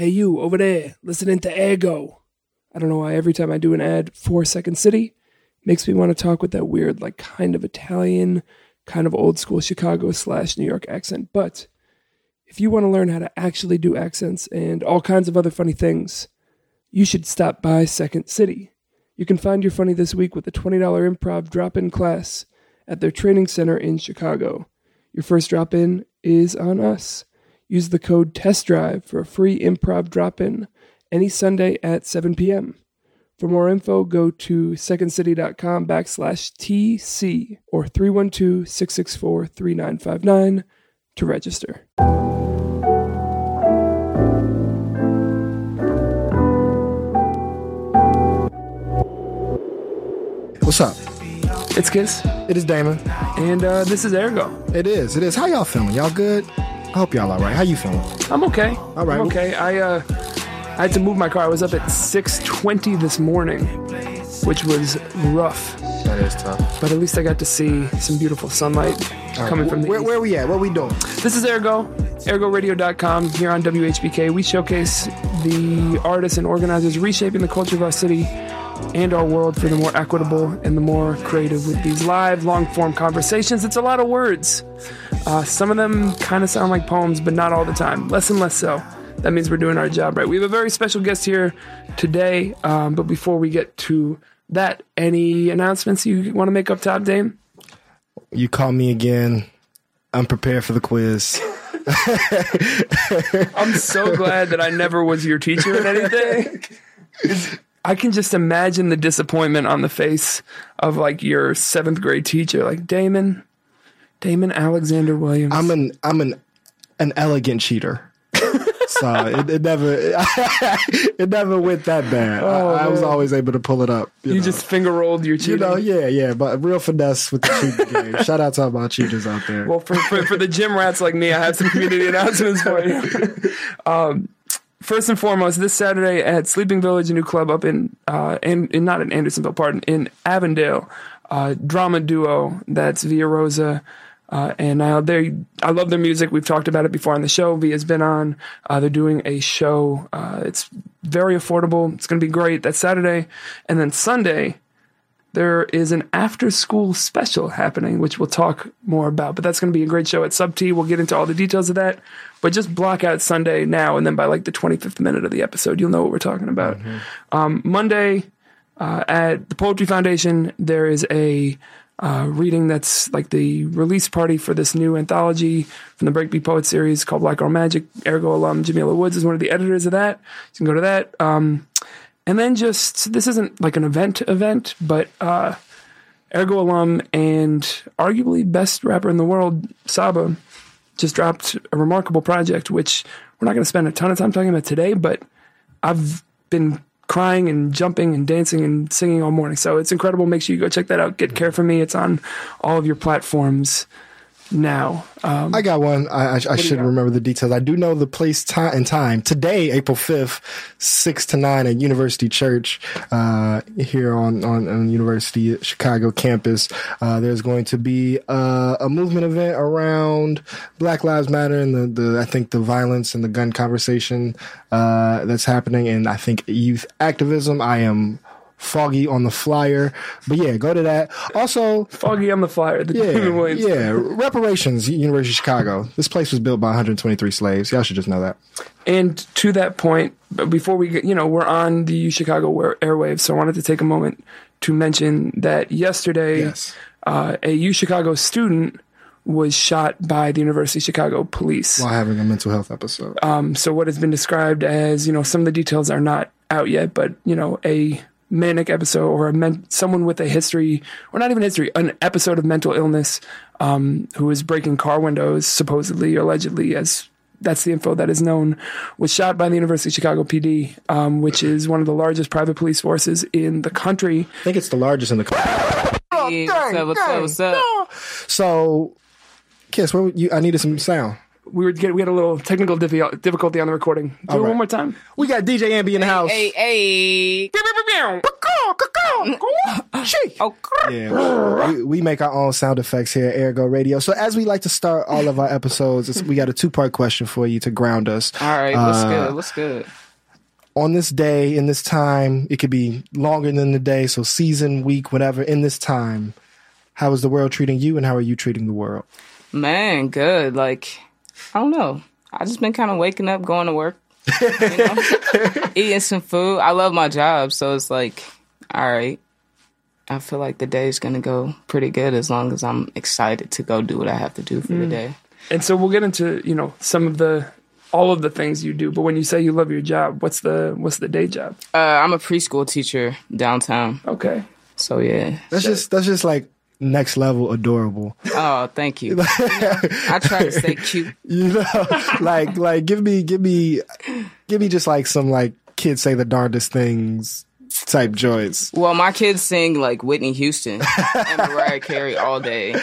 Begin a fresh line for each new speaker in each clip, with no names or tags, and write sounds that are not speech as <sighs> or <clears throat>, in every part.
Hey, you over there, listening to Ergo. I don't know why every time I do an ad for Second City, makes me want to talk with that weird, like, kind of Italian, kind of old school Chicago slash New York accent. But if you want to learn how to actually do accents and all kinds of other funny things, you should stop by Second City. You can find your funny this week with a $20 improv drop in class at their training center in Chicago. Your first drop in is on us. Use the code TEST DRIVE for a free improv drop in any Sunday at 7 p.m. For more info, go to secondcity.com backslash TC or 312 664 3959 to register.
What's up?
It's Kiss,
It is Damon.
and uh, this is Ergo.
It is. It is. How y'all feeling? Y'all good? I hope y'all all right. How you feeling?
I'm okay.
All right.
I'm okay. I uh, I had to move my car. I was up at 6:20 this morning, which was rough.
That is tough.
But at least I got to see some beautiful sunlight coming from the
where,
east.
where we at? What we doing?
This is Ergo, ergoradio.com here on WHPK. We showcase the artists and organizers reshaping the culture of our city and our world for the more equitable and the more creative with these live, long form conversations. It's a lot of words. Uh, some of them kind of sound like poems, but not all the time. Less and less so. That means we're doing our job right. We have a very special guest here today, um, but before we get to that, any announcements you want to make up top, Dame?
You call me again. I'm prepared for the quiz. <laughs>
I'm so glad that I never was your teacher in anything. <laughs> I can just imagine the disappointment on the face of like your seventh grade teacher, like Damon, Damon Alexander Williams.
I'm an I'm an an elegant cheater. <laughs> so it, it never <laughs> it never went that bad. I, I was always able to pull it up. You,
you
know.
just finger rolled your
you
cheating.
know, yeah, yeah, but real finesse with the cheating <laughs> game. Shout out to all my cheaters out there.
Well, for, for, for the gym rats like me, I have some community announcements for you. um, first and foremost, this Saturday at Sleeping Village, a new club up in, uh, in not in Andersonville, pardon, in Avondale, uh, drama duo that's Via Rosa. Uh, and uh, they, I love their music. We've talked about it before on the show. V has been on. Uh, they're doing a show. Uh, it's very affordable. It's going to be great. That's Saturday, and then Sunday there is an after school special happening, which we'll talk more about. But that's going to be a great show at Sub T. We'll get into all the details of that. But just block out Sunday now, and then by like the 25th minute of the episode, you'll know what we're talking about. Um, Monday uh, at the Poetry Foundation, there is a uh, reading that's like the release party for this new anthology from the Breakbeat Poet series called Black Girl Magic. Ergo alum Jamila Woods is one of the editors of that. You can go to that. Um, and then just this isn't like an event event, but uh, Ergo alum and arguably best rapper in the world, Saba, just dropped a remarkable project, which we're not going to spend a ton of time talking about today, but I've been crying and jumping and dancing and singing all morning. So it's incredible. Make sure you go check that out. Get Care for Me. It's on all of your platforms now. Um,
I got one. I, I, I should remember the details. I do know the place, time, and time. Today, April fifth, six to nine at University Church uh, here on, on on University Chicago campus. Uh, there's going to be uh, a movement event around Black Lives Matter and the, the I think the violence and the gun conversation uh, that's happening, and I think youth activism. I am foggy on the flyer, but yeah, go to that. Also,
Foggy on the Flyer. The
yeah, yeah. Reparations, University of Chicago. This place was built by 123 slaves. Y'all should just know that.
And to that point, before we get, you know, we're on the U Chicago airwaves, so I wanted to take a moment to mention that yesterday,
Yes.
uh, a U Chicago student was shot by the University of Chicago police.
While having a mental health episode.
Um, so what has been described as, you know, some of the details are not out yet, but you know, a manic episode or a men- someone with a history, or not even history, an episode of mental illness, um, who is breaking car windows, supposedly, allegedly, as that's the info that is known, was shot by the University of Chicago PD, um, which is one of the largest private police forces in the country.
I think it's the largest in the country.
Hey, what's up, what's up, what's up?
So, Kiss, what would you? I needed some sound.
We were get, we had a little technical difficulty on the recording. Do it
right.
one more time.
We got DJ Ambi in the house.
Hey, hey. <laughs> Oh,
Yeah, we, we make our own sound effects here at Ergo Radio. So as we like to start all of our episodes, it's, we got a two part question for you to ground us.
all right. What's
Uh,
good? What's good?
On this day, in this time, it could be longer than the day, so season, week, whatever. In this time, how is the world treating you, and how are you treating the world?
Man, good. Like, I don't know. I just been kind of waking up, going to work, you know? <laughs> eating some food. I love my job, so it's like, all right. I feel like the day's gonna go pretty good as long as I'm excited to go do what I have to do for the day.
And so we'll get into you know some of the all of the things you do. But when you say you love your job, what's the what's the day job?
Uh, I'm a preschool teacher downtown,
Okay.
so yeah.
That's just that's just like next level adorable.
Oh, thank you. <laughs> I try to stay cute.
You know, <laughs> like like give me give me give me just like some like kids say the darndest things type joints.
Well, my kids sing like Whitney Houston and Mariah Carey all day,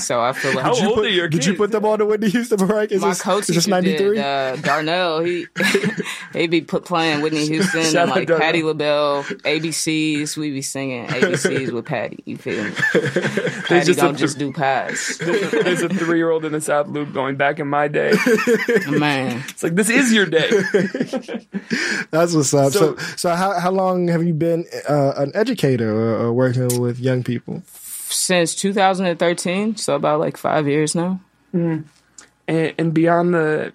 so I feel like
How old
Put-
are your kids?
did you put them on the Whitney Houston Mariah? Is
my
this,
coach
is this ninety three?
did, uh, Darnell. He <laughs> he be put playing Whitney Houston
Shout
and like
Darnell.
Patti LaBelle, ABCs. We be singing ABCs with Patti. You feel me? <laughs> Patti
just
don't
th-
just do pies,
There's a three year old in the South Loop going back in my day. <laughs>
man.
It's like this is your day.
That's what's up. So,
So-
so, how how long have you been uh, an educator or, or working with young people?
Since 2013, so about like five years now.
and, and beyond the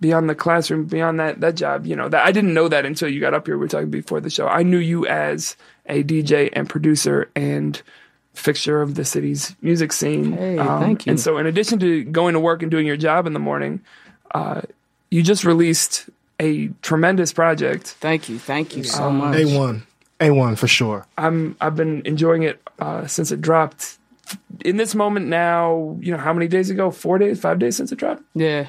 beyond the classroom, beyond that that job, you know, that I didn't know that until you got up here. We were talking before the show. I knew you as a DJ and producer and fixture of the city's music scene.
Hey, thank you.
And so, in addition to going to work and doing your job in the morning, uh, you just released a tremendous project.
Thank you, thank you so
Um,
much.
A one, A one for sure.
I'm I've been enjoying it uh, since it dropped. In this moment now, you know, how many days ago? Four days, five days since it dropped.
Yeah.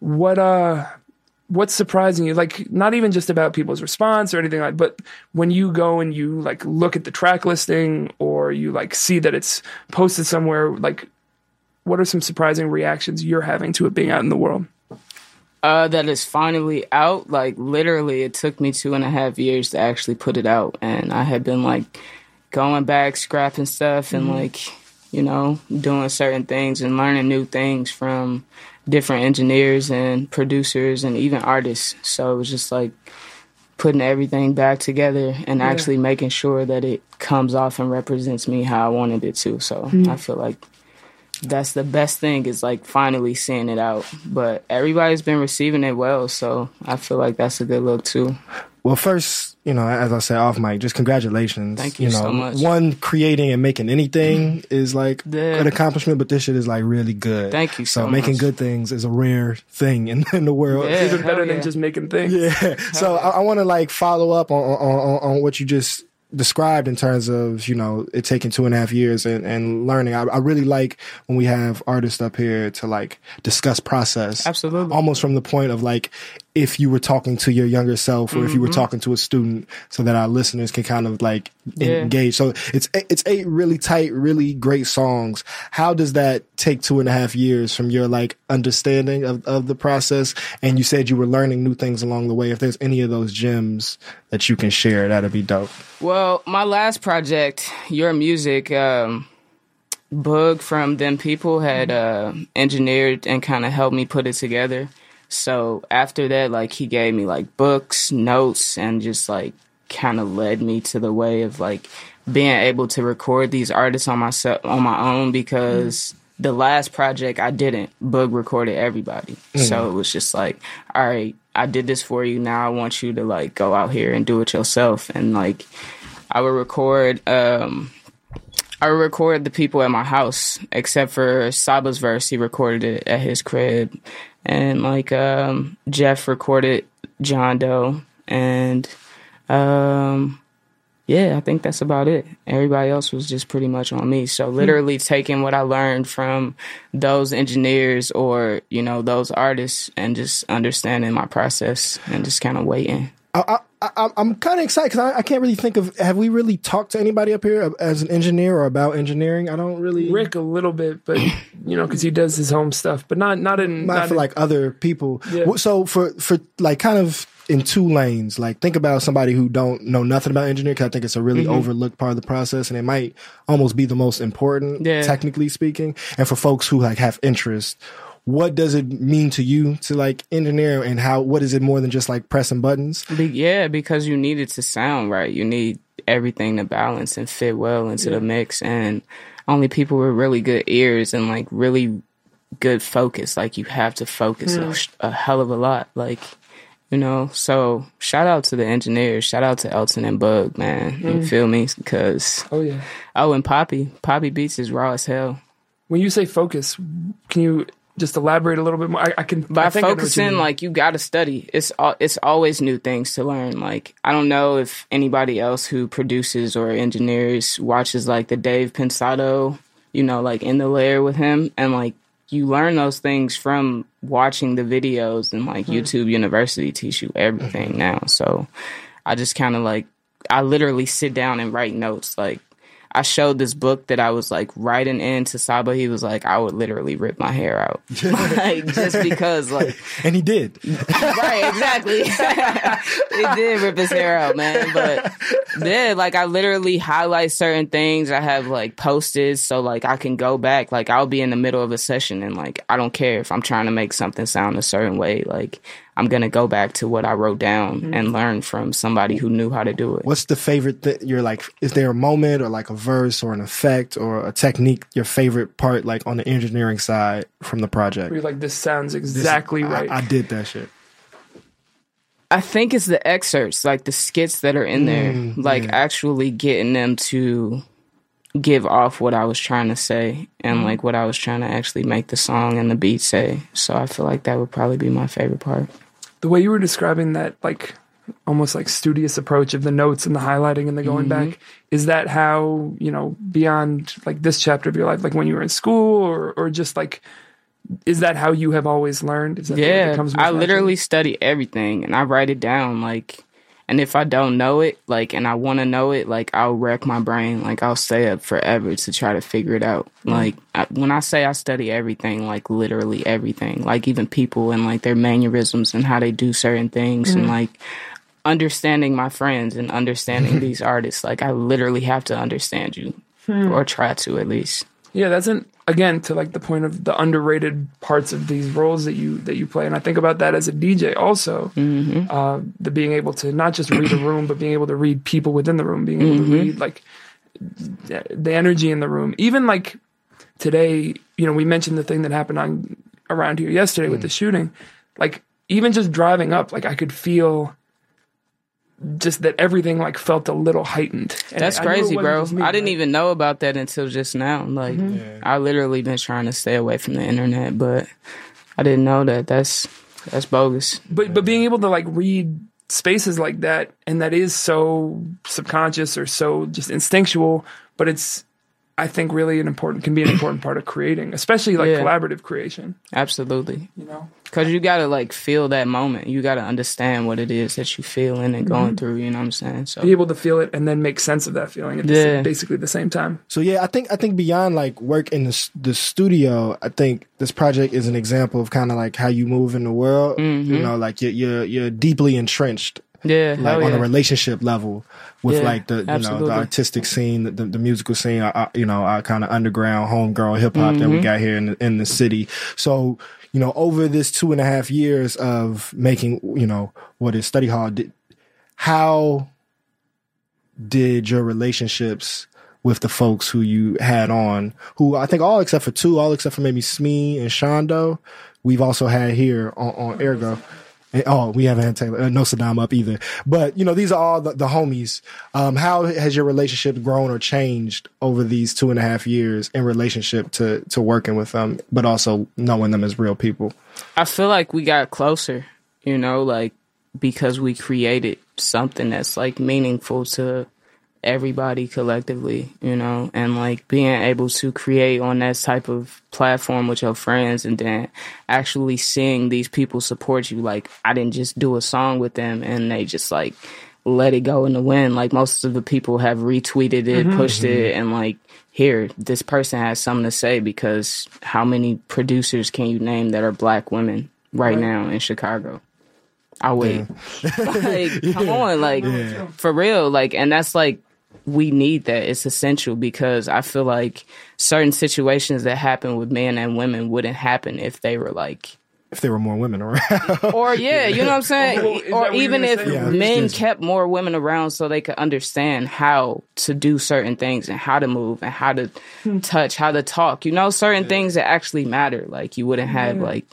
what uh what's surprising you like not even just about people's response or anything like but when you go and you like look at the track listing or you like see that it's posted somewhere like what are some surprising reactions you're having to it being out in the world
Uh, that is finally out. Like literally, it took me two and a half years to actually put it out, and I had been like going back, scrapping stuff, and like you know doing certain things and learning new things from different engineers and producers and even artists. So it was just like putting everything back together and actually making sure that it comes off and represents me how I wanted it to. So I feel like that's the best thing is like finally seeing it out. But everybody's been receiving it well, so I feel like that's a good look too.
Well, first, you know, as I said off mic, just congratulations.
Thank you
know,
so much.
One, creating and making anything <laughs> is like
Yeah.
an accomplishment, but this shit is like really good.
Thank you so
making
much.
good things is a rare thing in, <laughs> in the world.
Yeah.
even better
hell
than just making things
Yeah. So I, I want to like follow up on, on on on what you just described in terms of you know it taking two and a half years and, and learning. I, I really like when we have artists up here to like discuss process.
Absolutely.
Almost from the point of like if you were talking to your younger self or if you were talking to a student, so that our listeners can kind of like
Yeah.
engage. So it's it's eight really tight, really great songs. How does that take two and a half years from your like understanding of, of the process? And you said you were learning new things along the way. If there's any of those gems that you can share, that'd be dope.
Well, my last project, Your Music, um, Boog from Them People had uh, engineered and kind of helped me put it together. So after that, like he gave me like books, notes, and just like kind of led me to the way of like being able to record these artists on myself on my own because the last project I didn't. Boog recorded everybody, so it was just like, all right, I did this for you. Now I want you to like go out here and do it yourself, and like I would record. um I would record the people at my house, except for Saba's verse. He recorded it at his crib, and like um, Jeff recorded John Doe, and um, yeah, I think that's about it. Everybody else was just pretty much on me. So literally taking what I learned from those engineers or you know those artists, and just understanding my process and just kind of waiting.
I, I, I'm kind of excited because I, I can't really think of. Have we really talked to anybody up here as an engineer or about engineering? I don't really.
rick a little bit but you know because he does his home stuff but not not in
not,
not
for
in-
like other people.
Yeah.
So for for like kind of in two lanes. Like think about somebody who don't know nothing about engineering. Cause I think it's a really
Mm-hmm.
overlooked part of the process and it might almost be the most important,
Yeah.
technically speaking. And for folks who like have interest, what does it mean to you to like engineer and how, what is it more than just like pressing buttons?
Yeah, because you need it to sound right. You need everything to balance and fit well into the mix. And only people with really good ears and like really good focus. Like you have to focus a, a hell of a lot. Like, you know, so shout out to the engineers. Shout out to Elton and Bug, man. You mm. feel me? Because,
Oh yeah.
oh, and Poppy. Poppy Beats is raw as hell.
When you say focus, can you just elaborate a little bit more? I, I can.
by
I think I know what you
focusing like you got to study. It's al- it's always new things to learn. Like i don't know if anybody else who produces or engineers watches like the dave pensado you know like in the Lair with him. And like you learn those things from watching the videos and like mm-hmm. youtube university teach you everything mm-hmm. now. So i just kind of like i literally sit down and write notes like I showed this book that I was like writing into Saba. He was like, I would literally rip my hair out, <laughs> like just because, like, <laughs>
And he did. <laughs>
right, exactly. he did rip his hair out, man. But yeah, like I literally highlight certain things. I have like posted so like I can go back. Like I'll be in the middle of a session and like I don't care if I'm trying to make something sound a certain way. Like I'm gonna go back to what I wrote down mm-hmm. and learn from somebody who knew how to do it.
What's the favorite that you're like? Is there a moment or like a verse or an effect or a technique? Your favorite part, like on the engineering side from the project?
Where you're like, this sounds exactly
I-
right.
I, did that shit.
I think it's the excerpts, like the skits that are in there, mm, like actually getting them to give off what I was trying to say and like what I was trying to actually make the song and the beat say. So I feel like that would probably be my favorite part.
the way you were describing that, like almost like studious approach of the notes and the highlighting and the going
Mm-hmm.
back, is that how you know beyond like this chapter of your life, like when you were in school, or or just like, is that how you have always learned? Is that the way that
Yeah, I literally study everything and I write it down like and if I don't know it, like and I want to know it, like I'll wreck my brain, like I'll stay up forever to try to figure it out. Mm. Like I, when I say I study everything, like literally everything, like even people and like their mannerisms and how they do certain things and mm. like understanding my friends and understanding <laughs> these artists, like I literally have to understand you hmm. or try to at least.
Yeah, that's an again to like the point of the underrated parts of these roles that you that you play, and I think about that as a DJ also.
Mm-hmm.
Uh, the being able to not just read a <coughs> room, but being able to read people within the room, being able
Mm-hmm.
to read like the the energy in the room. Even like today, you know, we mentioned the thing that happened on around here yesterday with the
Mm.
shooting. Like even just driving up, like I could feel just that everything like felt a little heightened. And
That's
I
crazy,
wasn't
bro.
me,
I didn't
like-
even know about that until just now. Like, mm-hmm. I literally been trying to stay away from the internet, but I didn't know that. That's that's bogus.
but but being able to like read spaces like that and that is so subconscious or so just instinctual but it's i think really an important can be an important part of creating especially like
Yeah.
collaborative creation
Absolutely,
you know
because you gotta like feel that moment. You gotta understand what it is that you feeling and going mm-hmm. through. You know what I'm saying? So
be able to feel it and then make sense of that feeling at the
Yeah.
same, basically the same time
So yeah, I think I think beyond like work in the the studio, I think this project is an example of kind of like how you move in the world. You mm-hmm. know, like you're you're, you're deeply entrenched,
yeah,
like on
yeah.
a relationship level with
Yeah,
like the you know the artistic scene, the, the musical scene, uh, you know, our kind of underground homegrown hip hop that we
Mm-hmm.
got here in the, in the city. So you know, over this two and a half years of making, you know, what is study hall, did, how did your relationships with the folks who you had on, who I think all except for two, all except for maybe Smee and Shondo, we've also had here on, on Ergo. And, oh, we haven't had Taylor, uh, no Saddam up either. But you know, these are all the, the homies. Um, how has your relationship grown or changed over these two and a half years in relationship to to working with them, but also knowing them as real people?
I feel like we got closer, you know, like because we created something that's like meaningful to everybody collectively, you know, and like being able to create on that type of platform with your friends and then actually seeing these people support you. Like, I didn't just do a song with them and they just like let it go in the wind. Like, most of the people have retweeted it, mm-hmm. pushed it, mm-hmm. and like, here, this person has something to say because how many producers can you name that are black women right, now in Chicago? I wait. <laughs> like, <laughs> come on, like for real, like, and that's like we need that. It's essential because I feel like certain situations that happen with men and women wouldn't happen if they were like
if there were more women around. <laughs>
or yeah, you know what I'm saying?
Well, is
or even if?
Yeah,
men kept more women around so they could understand how to do certain things and how to move and how to
Hmm.
touch, how to talk. You know, certain things that actually matter. Like you wouldn't have like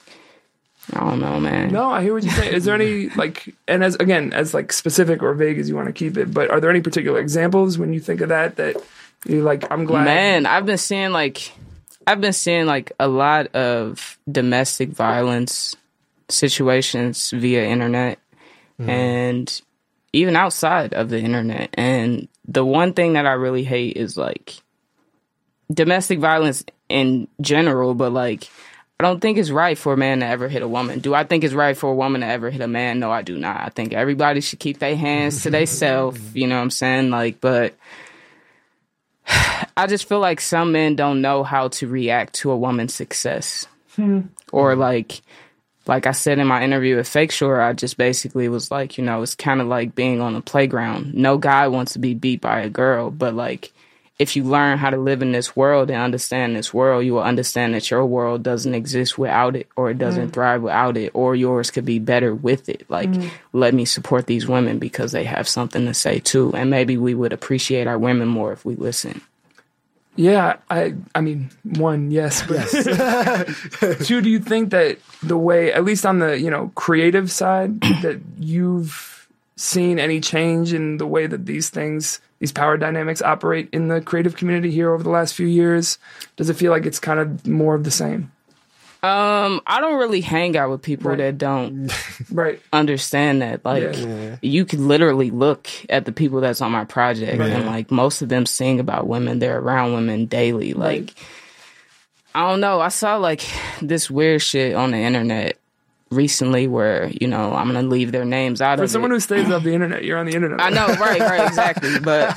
I don't know, man.
No, I hear what you're saying. Is there any <laughs> like, and as again, as like specific or vague as you want to keep it, but are there any particular examples when you think of that that you're like, I'm glad,
Man, I've been seeing like I've been seeing like a lot of domestic violence situations via internet hmm. and even outside of the internet. And the one thing that I really hate is like domestic violence in general, but like I don't think it's right for a man to ever hit a woman. Do I think it's right for a woman to ever hit a man? No, I do not. I think everybody should keep their hands to themselves. <laughs> You know what I'm saying? Like, but <sighs> I just feel like some men don't know how to react to a woman's success. Hmm. Or like like I said in my interview with Fake Shore, I just basically was like, you know, it's kind of like being on a playground. No guy wants to be beat by a girl, but like if you learn how to live in this world and understand this world, you will understand that your world doesn't exist without it or it doesn't mm. thrive without it or yours could be better with it. Like mm. let me support these women because they have something to say too. And maybe we would appreciate our women more if we listen.
Yeah, I I mean, one, yes, but <laughs> two, do you think that the way, at least on the you know creative side, <clears throat> that you've seen any change in the way that these things, these power dynamics operate in the creative community here over the last few years? Does it feel like it's kind of more of the same?
Um, I don't really hang out with people
Right.
that don't <laughs>
Right.
understand that. Like,
Yeah.
you could literally look at the people that's on my project, and like most of them sing about women. They're around women daily. Like, I don't know. I saw like this weird shit on the internet recently, where you know I'm gonna leave their names out
For
of
someone
it.
who stays off the internet, you're on the internet.
I know, right, right, <laughs> exactly, but.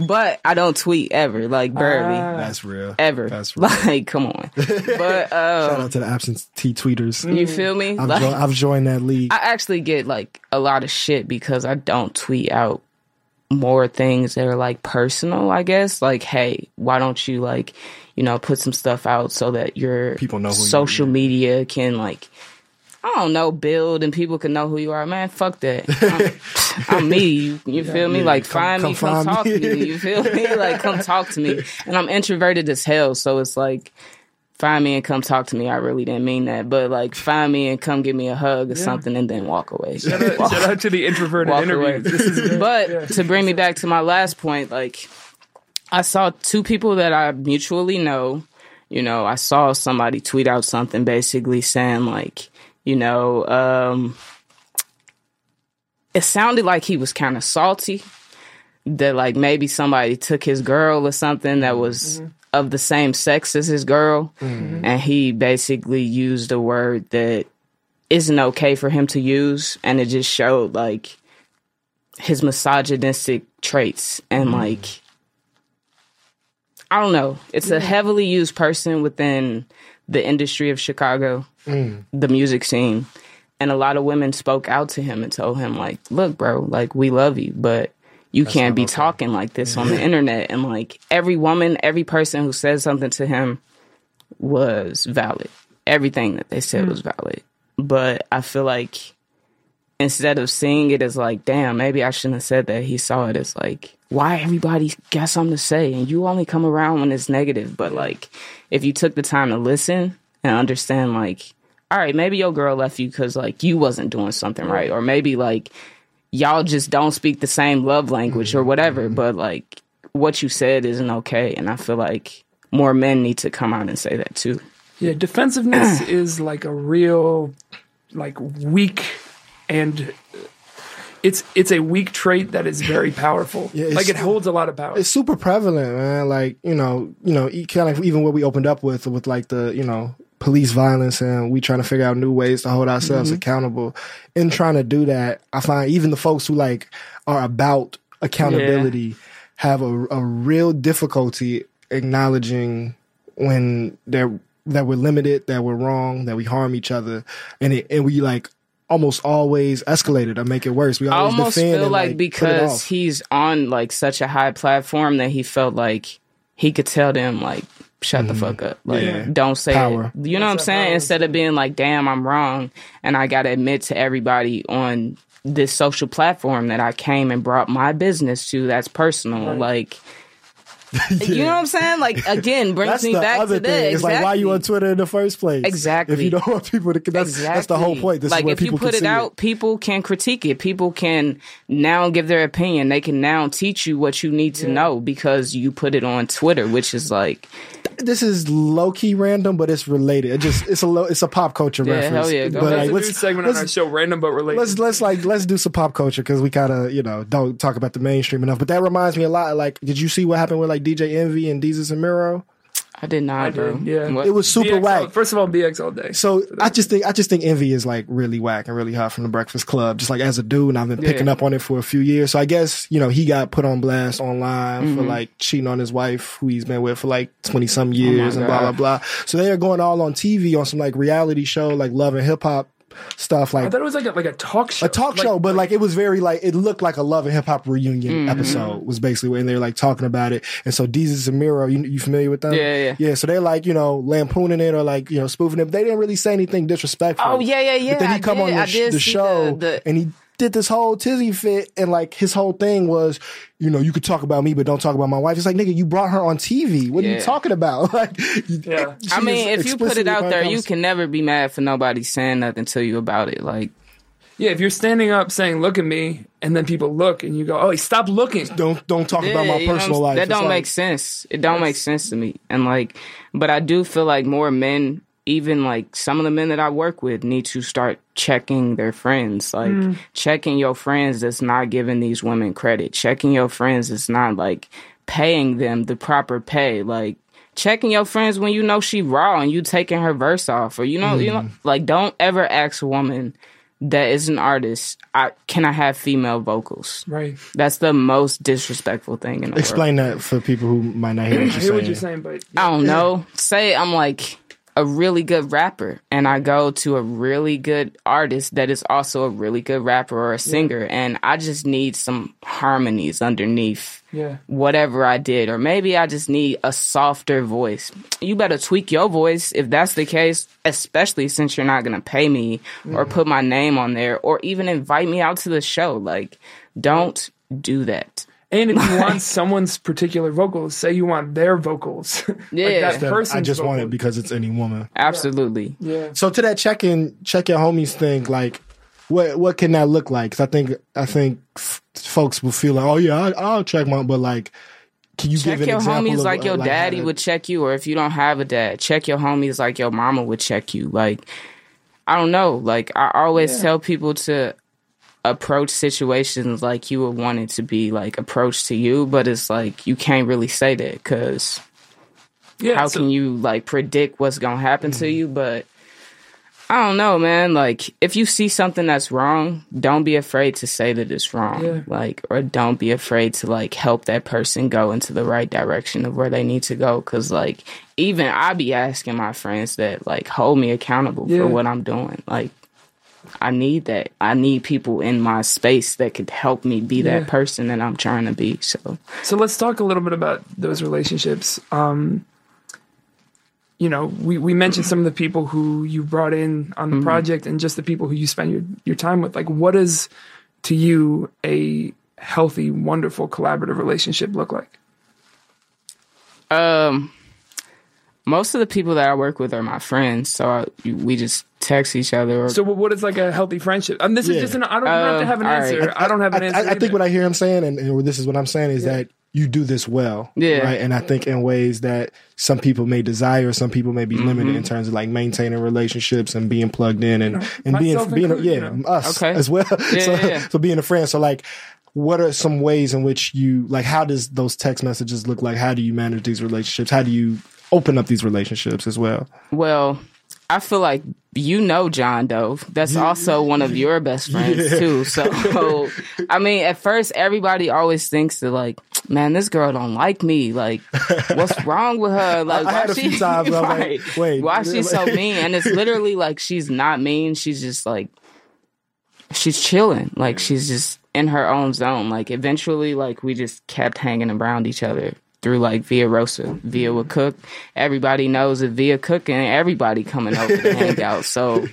But I don't tweet ever, like barely,
Ah.
That's real.
ever.
That's real. <laughs>
Like, come on. But uh, <laughs>
Shout out to the absentee tweeters.
you feel me?
I've,
Like-
jo- I've joined that league.
I actually get like a lot of shit because I don't tweet out more things that are like personal, I guess. Like, hey, why don't you like, you know, put some stuff out so that your
People know who you
social media can like I don't know, build and people can know who you are. Man, fuck that. I'm, <laughs> I'm me. You, you feel me? Like
Come-
find
come
me, come
find
talk
me.
to me. You feel me? <laughs> Like come talk to me. And I'm introverted as hell, so it's like find me and come talk to me. I really didn't mean that, but like find me and come give me a hug or something and then walk away.
Shout out, shout out to the introverted
Walk
is.
But
Yeah.
to bring me back to my last point, like I saw two people that I mutually know. You know, I saw somebody tweet out something basically saying like, you know, um, it sounded like he was kind of salty that like maybe somebody took his girl or something that was mm-hmm. of the same sex as his girl. Mm-hmm. And he basically used a word that isn't okay for him to use and it just showed like his misogynistic traits and mm-hmm. like I don't know. It's a heavily used person within the industry of Chicago, the music scene. And a lot of women spoke out to him and told him, like, look, bro, like, we love you, but you can't be talking like this on the internet. And like, every woman, every person who said something to him was valid. Everything that they said hmm. was valid. But I feel like instead of seeing it as like, damn, maybe I shouldn't have said that, he saw it as like, why everybody got something to say and you only come around when it's negative. But like, if you took the time to listen and understand, like, all right, maybe your girl left you because like you wasn't doing something right, or maybe like y'all just don't speak the same love language or mm-hmm. whatever. Mm-hmm. But like, what you said isn't okay, and I feel like more men need to come out and say that too.
Yeah, defensiveness <clears throat> is like a real, like weak, and it's it's a weak trait that is very powerful. <laughs>
Yeah,
like it holds a lot of power.
it's super prevalent, man. Like you know, you know, kind of even what we opened up with, with like the you know police violence, and we trying to figure out new ways to hold ourselves mm-hmm. accountable. In trying to do that, I find even the folks who like are about accountability have a, a real difficulty acknowledging when they're that we're limited, that we're wrong, that we harm each other, and it, and we like almost always escalate it or make it worse. We
I almost
defend
feel like, because he's on like such a high platform that he felt like he could tell them like shut the fuck up like
Mm-hmm. Yeah.
don't say
Power.
it you know what i'm saying
power?
instead of being like damn i'm wrong and i gotta admit to everybody on this social platform that i came and brought my business to that's personal like <laughs> you know what i'm saying like again brings
That's
me back
other
to this.
thing. It's like why you on Twitter in the first place?
Exactly.
If you don't want people to, that's, that's the whole point. This
like
is where
if you put it
see
out, people can critique it. People can now give their opinion. They can now teach you what you need to know because you put it on Twitter, which is like,
This is low key random, but it's related. It just it's a low, it's a pop culture
Yeah,
reference.
hell yeah, go
But
ahead.
like,
a
let's,
new segment on
let's-
our show, random but related.
let's let's like let's do some pop culture because we kind of you know don't talk about the mainstream enough. But that reminds me a lot. Like, did you see what happened with like DJ Envy and Desus and Mero?
I did not,
I
bro.
did, yeah.
What-
It was super
BX all-
whack.
First of all, BX all day.
So I just think I just think Envy is like really whack and really hot from the Breakfast Club. Just like as a dude, and I've been picking
Yeah.
up on it for a few years. So I guess you know he got put on blast online
Mm-hmm.
for like cheating on his wife, who he's been with for like twenty some years, and blah blah
Oh
blah. So they are going all on TV on some like reality show, like Love and Hip Hop stuff, Like I
thought it was like a, like a talk show.
a talk show, but like it was very like it looked like a Love and Hip Hop reunion mm-hmm. episode was basically when they were like talking about it. And so Desus and Mero, you you familiar with them?
Yeah, yeah.
yeah. So they're like you know lampooning it or like you know spoofing it. But they didn't really say anything disrespectful.
Oh yeah, yeah, yeah.
But then he
I
come
did,
on the, the show
the, the,
and he did this whole tizzy fit and like his whole thing was, you know, you could talk about me, but don't talk about my wife. It's like, nigga, you brought her on TV. What are you talking about? <laughs> Like,
Yeah.
I mean, if you put it out there, you can never be mad for nobody saying nothing to you about it. Like,
Yeah, if you're standing up saying "Look at me," and then people look and you go, "Oh, stop looking."
don't don't talk about my
you know what
personal life.
That
It's
don't
like-
make sense. It don't make sense to me. And like, but I do feel like more men, even like some of the men that I work with, need to start checking their friends. Like mm. checking your friends that's not giving these women credit. Checking your friends that's not like paying them the proper pay. Like checking your friends when you know she raw and you taking her verse off, or you know, you know, mm. like don't ever ask a woman that is an artist, I can I have female vocals?
Right.
That's the most disrespectful thing in the world.
Explain that for people who might not hear what <clears throat> you're
hear
saying.
what you're saying, but
I don't know. Say I'm like a really good rapper and I go to a really good artist that is also a really good rapper or a singer and I just need some harmonies underneath
yeah.
whatever I did or maybe I just need a softer voice. You better tweak your voice if that's the case, especially since you're not going to pay me or mm. put my name on there or even invite me out to the show. Like don't do that.
And if you want someone's particular vocals, say you want their vocals. <laughs>
Yeah.
like that
That
person's
I just want it because it's any woman.
Absolutely.
Yeah.
So to that check in, check your homies thing, like what what can that look like? 'Cause I think I think f- folks will feel like, oh yeah, I, I'll check my, but like, can you
check
give an
your
example
homies
of,
like
uh,
your
how
daddy
that-
would check you or if you don't have a dad check your homies like your mama would check you like i don't know like i always
Yeah.
tell people to approach situations like you would want it to be like approached to you but it's like you can't really say that because
Yeah.
how can you like predict what's gonna happen to mm-hmm. you but i don't know man like if you see something that's wrong don't be afraid to say that it's wrong
Yeah.
like or don't be afraid to like help that person go into the right direction of where they need to go because like even i be asking my friends that like hold me accountable
Yeah.
for what i'm doing like I need that. I need people in my space that could help me be
Yeah.
that person that I'm trying to be. So,
So let's talk a little bit about those relationships. Um, you know, we, we mentioned some of the people who you brought in on the
Mm-hmm.
project and just the people who you spend your, your time with. Like, what does to you a healthy, wonderful, collaborative relationship look like?
Um, most of the people that I work with are my friends, so I, we just text each other. Or,
So, what what is like a healthy friendship? And this
Yeah.
is just an, I don't, you don't have to
Um,
have an
all right.
answer. I, don't have an
I,
answer.
I, I think what I hear him saying, and, and this is what I'm saying, is that you do this well,
Yeah.
right? And I think in ways that some people may desire, some people may be
Mm-hmm.
limited in terms of like maintaining relationships and being plugged in and and being
myself
being a, yeah
you know.
us
Okay.
as well. <laughs>
Yeah,
so,
yeah, yeah.
so being a friend, so like. What are some ways in which you like? How does those text messages look like? How do you manage these relationships? How do you open up these relationships as well?
well, I feel like you know John Doe. That's also one of your best <laughs> friends
Yeah.
too. So, I mean, at first, everybody always thinks that like, man, this girl don't like me. Like, what's <laughs> wrong with her? Like,
I
why she, <laughs>
times where like, wait,
why she so mean? And it's literally like she's not mean. She's just like she's chilling. Like she's just in her own zone. Like eventually, like we just kept hanging around each other through like Via Rosa. Via would cook. Everybody knows that Via cooking. Everybody coming over to hang <laughs> out. So,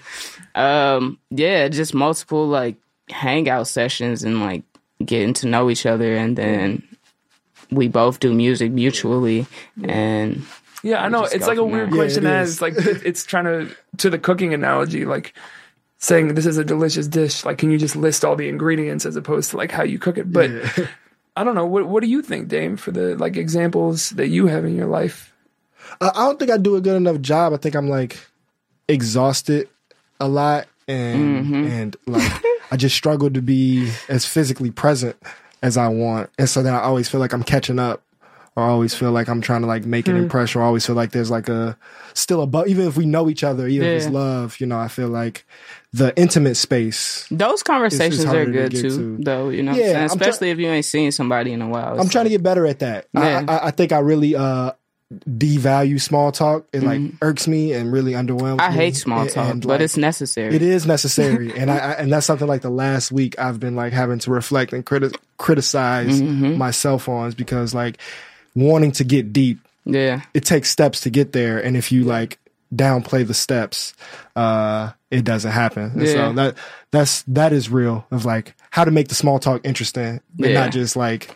um, yeah, just multiple like hangout sessions and like getting to know each other, and then we both do music mutually, and
Yeah, I know. It's like a weird
there.
question
Yeah, it
ask.
is.
Like it's trying to to the cooking analogy, like saying this is a delicious dish. Like, can you just list all the ingredients as opposed to like how you cook it? But <laughs> I don't know. What What do you think, Dame, for the like examples that you have in your life?
Uh, I don't think I do a good enough job. I think I'm like exhausted a lot, and and like <laughs> I just struggle to be as physically present as I want, and so then I always feel like I'm catching up, or I always feel like I'm trying to like make an impression, or I always feel like there's like a still above, even if we know each other, even if it's love, you know, I feel like the intimate space.
those conversations are
harder to
good too,
to.
though. You know, what
Yeah,
I'm saying?
I'm try-
especially if you ain't seen somebody in a while.
I'm trying to get better at that.
Yeah.
I, I, I think I really uh devalue small talk. It like irks me and really underwhelms
Mm-hmm. I hate small
And-
talk,
and,
but
like,
it's necessary.
It is necessary, <laughs> and I, I and that's something like the last week I've been like having to reflect and criti- criticize
Mm-hmm.
myself on is because like wanting to get deep,
Yeah,
it takes steps to get there, and if you like downplay the steps, uh, it doesn't happen. And
Yeah.
So that that's that is real of like how to make the small talk interesting, and
Yeah.
not just like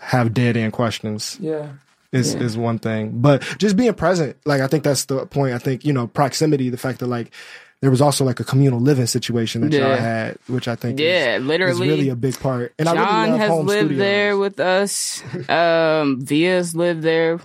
have dead end questions
Yeah.
is
Yeah.
is one thing. But just being present, like I think that's the point. I think you know proximity, the fact that like there was also like a communal living situation that y'all had, which I think
yeah,
is, is
literally.
really a big part. And I
John
really love
has lived
studios.
there with us. Um, Via's lived there,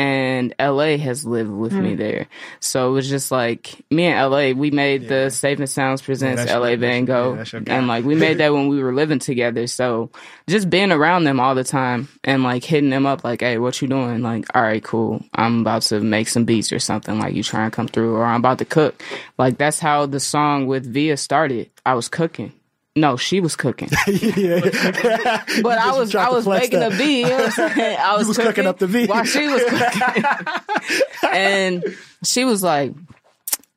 and LA has lived with
Hmm.
me there. So it was just like me and LA. We made the Safe and Sounds presents
that's
LA Van Gogh,
yeah, that's your guy.
and like we made that when we were living together. So just being around them all the time and like hitting them up, like, "Hey, what you doing?" Like, "All right, cool. I'm about to make some beats or something. Like, you try and come through, or I'm about to cook." Like that's how the song with Via started. I was cooking. No, she was cooking. <laughs>
yeah.
But I was I was making
that.
a beat. You know what I'm saying? <laughs> I was,
was cooking up the beat.
while she was <laughs> cooking, and she was like,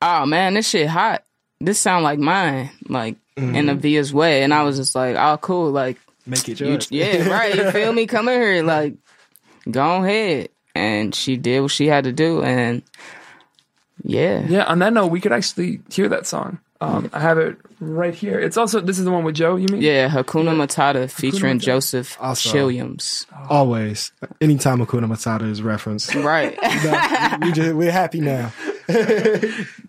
"Oh man, this shit hot. This sound like mine, like
Mm-hmm.
in a Via's way." And I was just like, "Oh, cool. Like,
Make it
you, yeah, right. You feel me? Come in here, like, go ahead." And she did what she had to do, and yeah,
Yeah. On that note, we could actually hear that song. Um, I have it right here. It's also this is the one with Joe. You mean?
yeah. Hakuna Matata featuring
Matata.
Joseph
Awesome.
Chilliams.
Always, anytime Hakuna Matata is referenced, <laughs>
Right. <laughs>
that- we just, we're happy now. <laughs>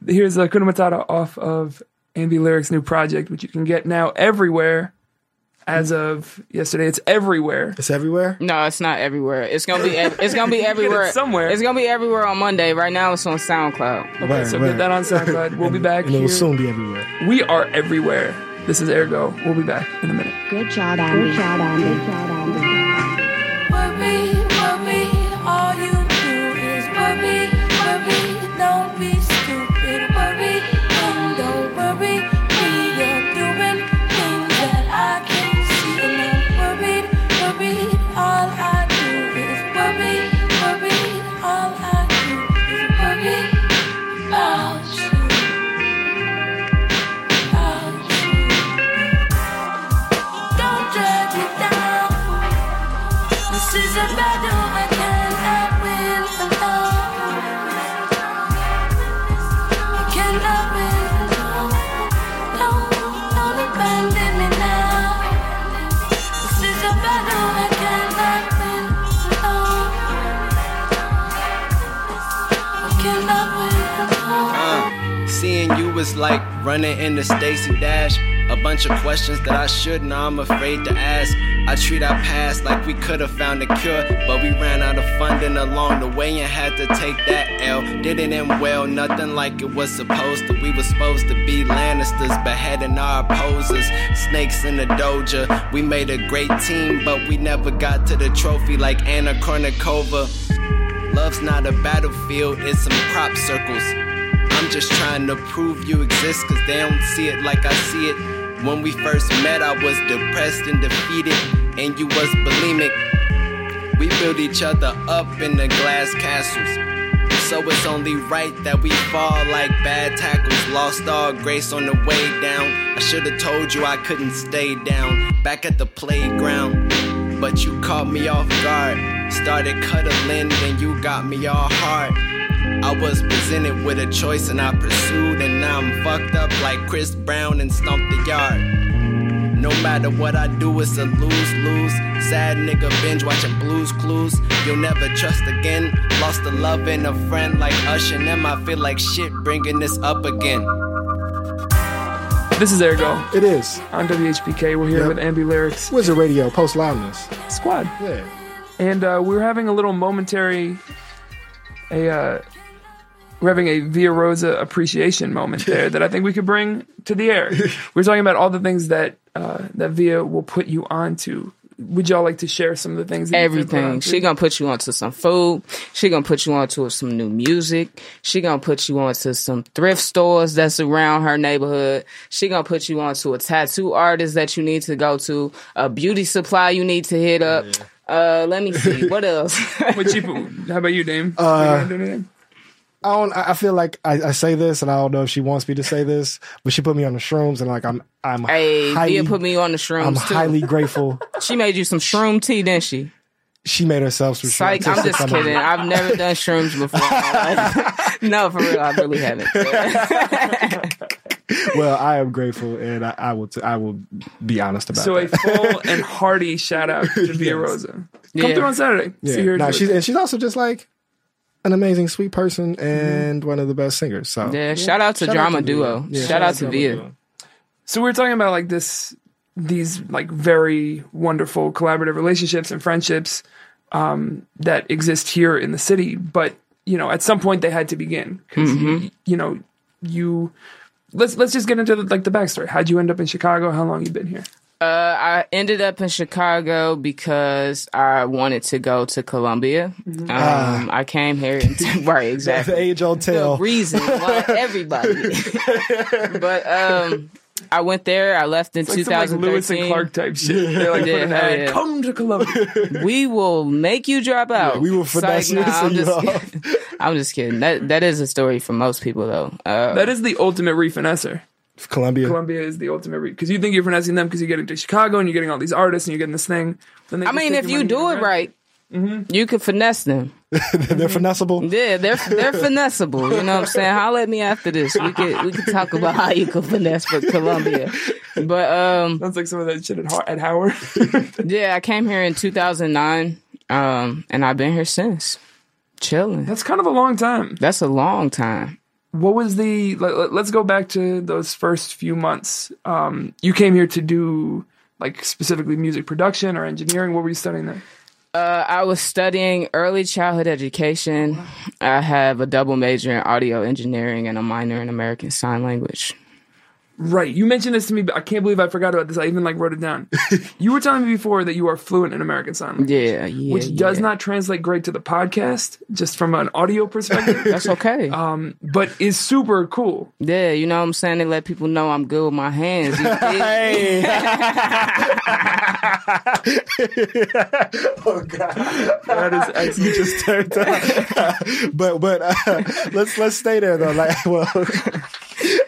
Here's uh, Kuna Matata off of Ambi Lyric's new project, which you can get now everywhere. As of yesterday, it's everywhere.
It's everywhere.
No, it's not everywhere. It's gonna be. ev- It's gonna be <laughs> everywhere.
somewhere.
It's gonna be everywhere on Monday. Right now, it's on SoundCloud.
Okay,
Word,
so
word.
get that on SoundCloud. We'll be <laughs> back
And it
here.
will soon be everywhere.
We are everywhere. This is Ergo. We'll be back in a minute.
Good job, Andy. Good job, Andy. Good job, Andy.
Like running in the Stacy Dash. A bunch of questions that I shouldn't, I'm afraid to ask. I treat our past like we could have found a cure, but we ran out of funding along the way and had to take that L. Did it end well, nothing like it was supposed to. We were supposed to be Lannisters, beheading our opposers. Snakes in the doja. We made a great team, but we never got to the trophy like Anna Kournikova. Love's not a battlefield, it's some crop circles. I'm just trying to prove you exist, cause they don't see it like I see it. When we first met, I was depressed and defeated, and you was bulimic. We built each other up in the glass castles. So it's only right that we fall like bad tackles. Lost all grace on the way down. I should have told you I couldn't stay down. Back at the playground. But you caught me off guard. Started cuddling, then you got me all hard. I was presented with a choice and I pursued, and now I'm fucked up like Chris Brown and stomped the yard. No matter what I do, it's a lose lose. Sad nigga binge watching Blues Clues. You'll never trust again. Lost a love and a friend like Usher and them. I feel like shit bringing this up again.
This is Ergo
It is
on WHPK. We're here
Yep.
with Ambi Lyrics
Wizard Radio. Post loudness.
Squad.
Yeah.
And uh, we're having a little momentary, a uh, we're having a Via Rosa appreciation moment <laughs> there that I think we could bring to the air. <laughs> we're talking about all the things that uh, that Via will put you onto. Would y'all like to share some of the things? That you've put
Everything.
onto?
She gonna put you onto some food. She gonna put you onto some new music. She gonna put you onto some thrift stores that's around her neighborhood. She gonna put you onto a tattoo artist that you need to go to. A beauty supply you need to hit up. Uh, let me see. What else? <laughs>
What you how about you, Dame?
Uh,
You gonna do anything?
I don't. I I feel like I, I say this, and I don't know if she wants me to say this, but she put me on the shrooms, and like I'm, I'm
hey,
highly,
Via put me on the shrooms
I'm
too.
highly <laughs> grateful.
she made you some shroom tea, didn't she?
She made herself some.
Psych,
shrooms.
I'm just
Some of
kidding. I've never done shrooms <laughs> before. in my life. <laughs> no, for real, I really haven't.
Well, I am grateful, and I, I will. T- I will be honest about it.
So a full and hearty shout out to Via Rosa. Come
Yeah.
through on Saturday.
yeah.
See her.
Nah, she's and she's also just like an amazing, sweet person and one of the best singers. So
Yeah, shout out to
Shout out
Drama
to
Duo.
Yeah,
shout, out to
Drama
Via.
Duo.
So we're talking about like this, these like very wonderful collaborative relationships and friendships um, that exist here in the city. But you know, at some point they had to begin because you, you know you. Let's let's just get into the, like the backstory. How'd you end up in Chicago? How long you been here?
Uh, I ended up in Chicago because I wanted to go to Columbia. Um, I came here, and, <laughs> right?
The
Exactly.
age old
The
tale.
reason why everybody. <laughs> but um, I went there. I left in
Like some like Lewis and Clark type shit. They're like,
Yeah,
put ad,
yeah.
come to Columbia. <laughs>
we will make you drop out.
we will finesse you
nah,
so
I'm, just,
off.
I'm just kidding. That that is a story for most people though. Uh,
that is the ultimate refinesser.
Columbia.
Columbia is the ultimate because you think you're finessing them because you're getting to Chicago and you're getting all these artists and you're getting this thing. Then they
I mean, if you do
and
it
run.
right, you can finesse them. <laughs>
They're finessable. <laughs>
Yeah, they're they're finessable. You know what I'm saying? <laughs> Holler at me after this. We could we could talk about how you can finesse for Columbia. But um,
Sounds like some of that shit at, at Howard.
yeah, I came here in 2009, um, and I've been here since. Chilling.
That's kind of a long time.
That's a long time.
What was the? Let, let's go back to those first few months. Um, you came here to do like specifically music production or engineering. What were you studying there?
Uh, I was studying early childhood education. I have a double major in audio engineering and a minor in American Sign Language.
Right. You mentioned this to me, but I can't believe I forgot about this. I even like wrote it down. <laughs> you were telling me before that you are fluent in American Sign Language.
Yeah, yeah.
Which does not translate great to the podcast, just from an audio perspective. <laughs>
That's okay.
um, but is super cool.
yeah, you know what I'm saying? They let people know I'm good with my hands. You <laughs> dig?
oh God.
That is excellent.
you just turned up. but but uh, let's let's stay there though. Like, well,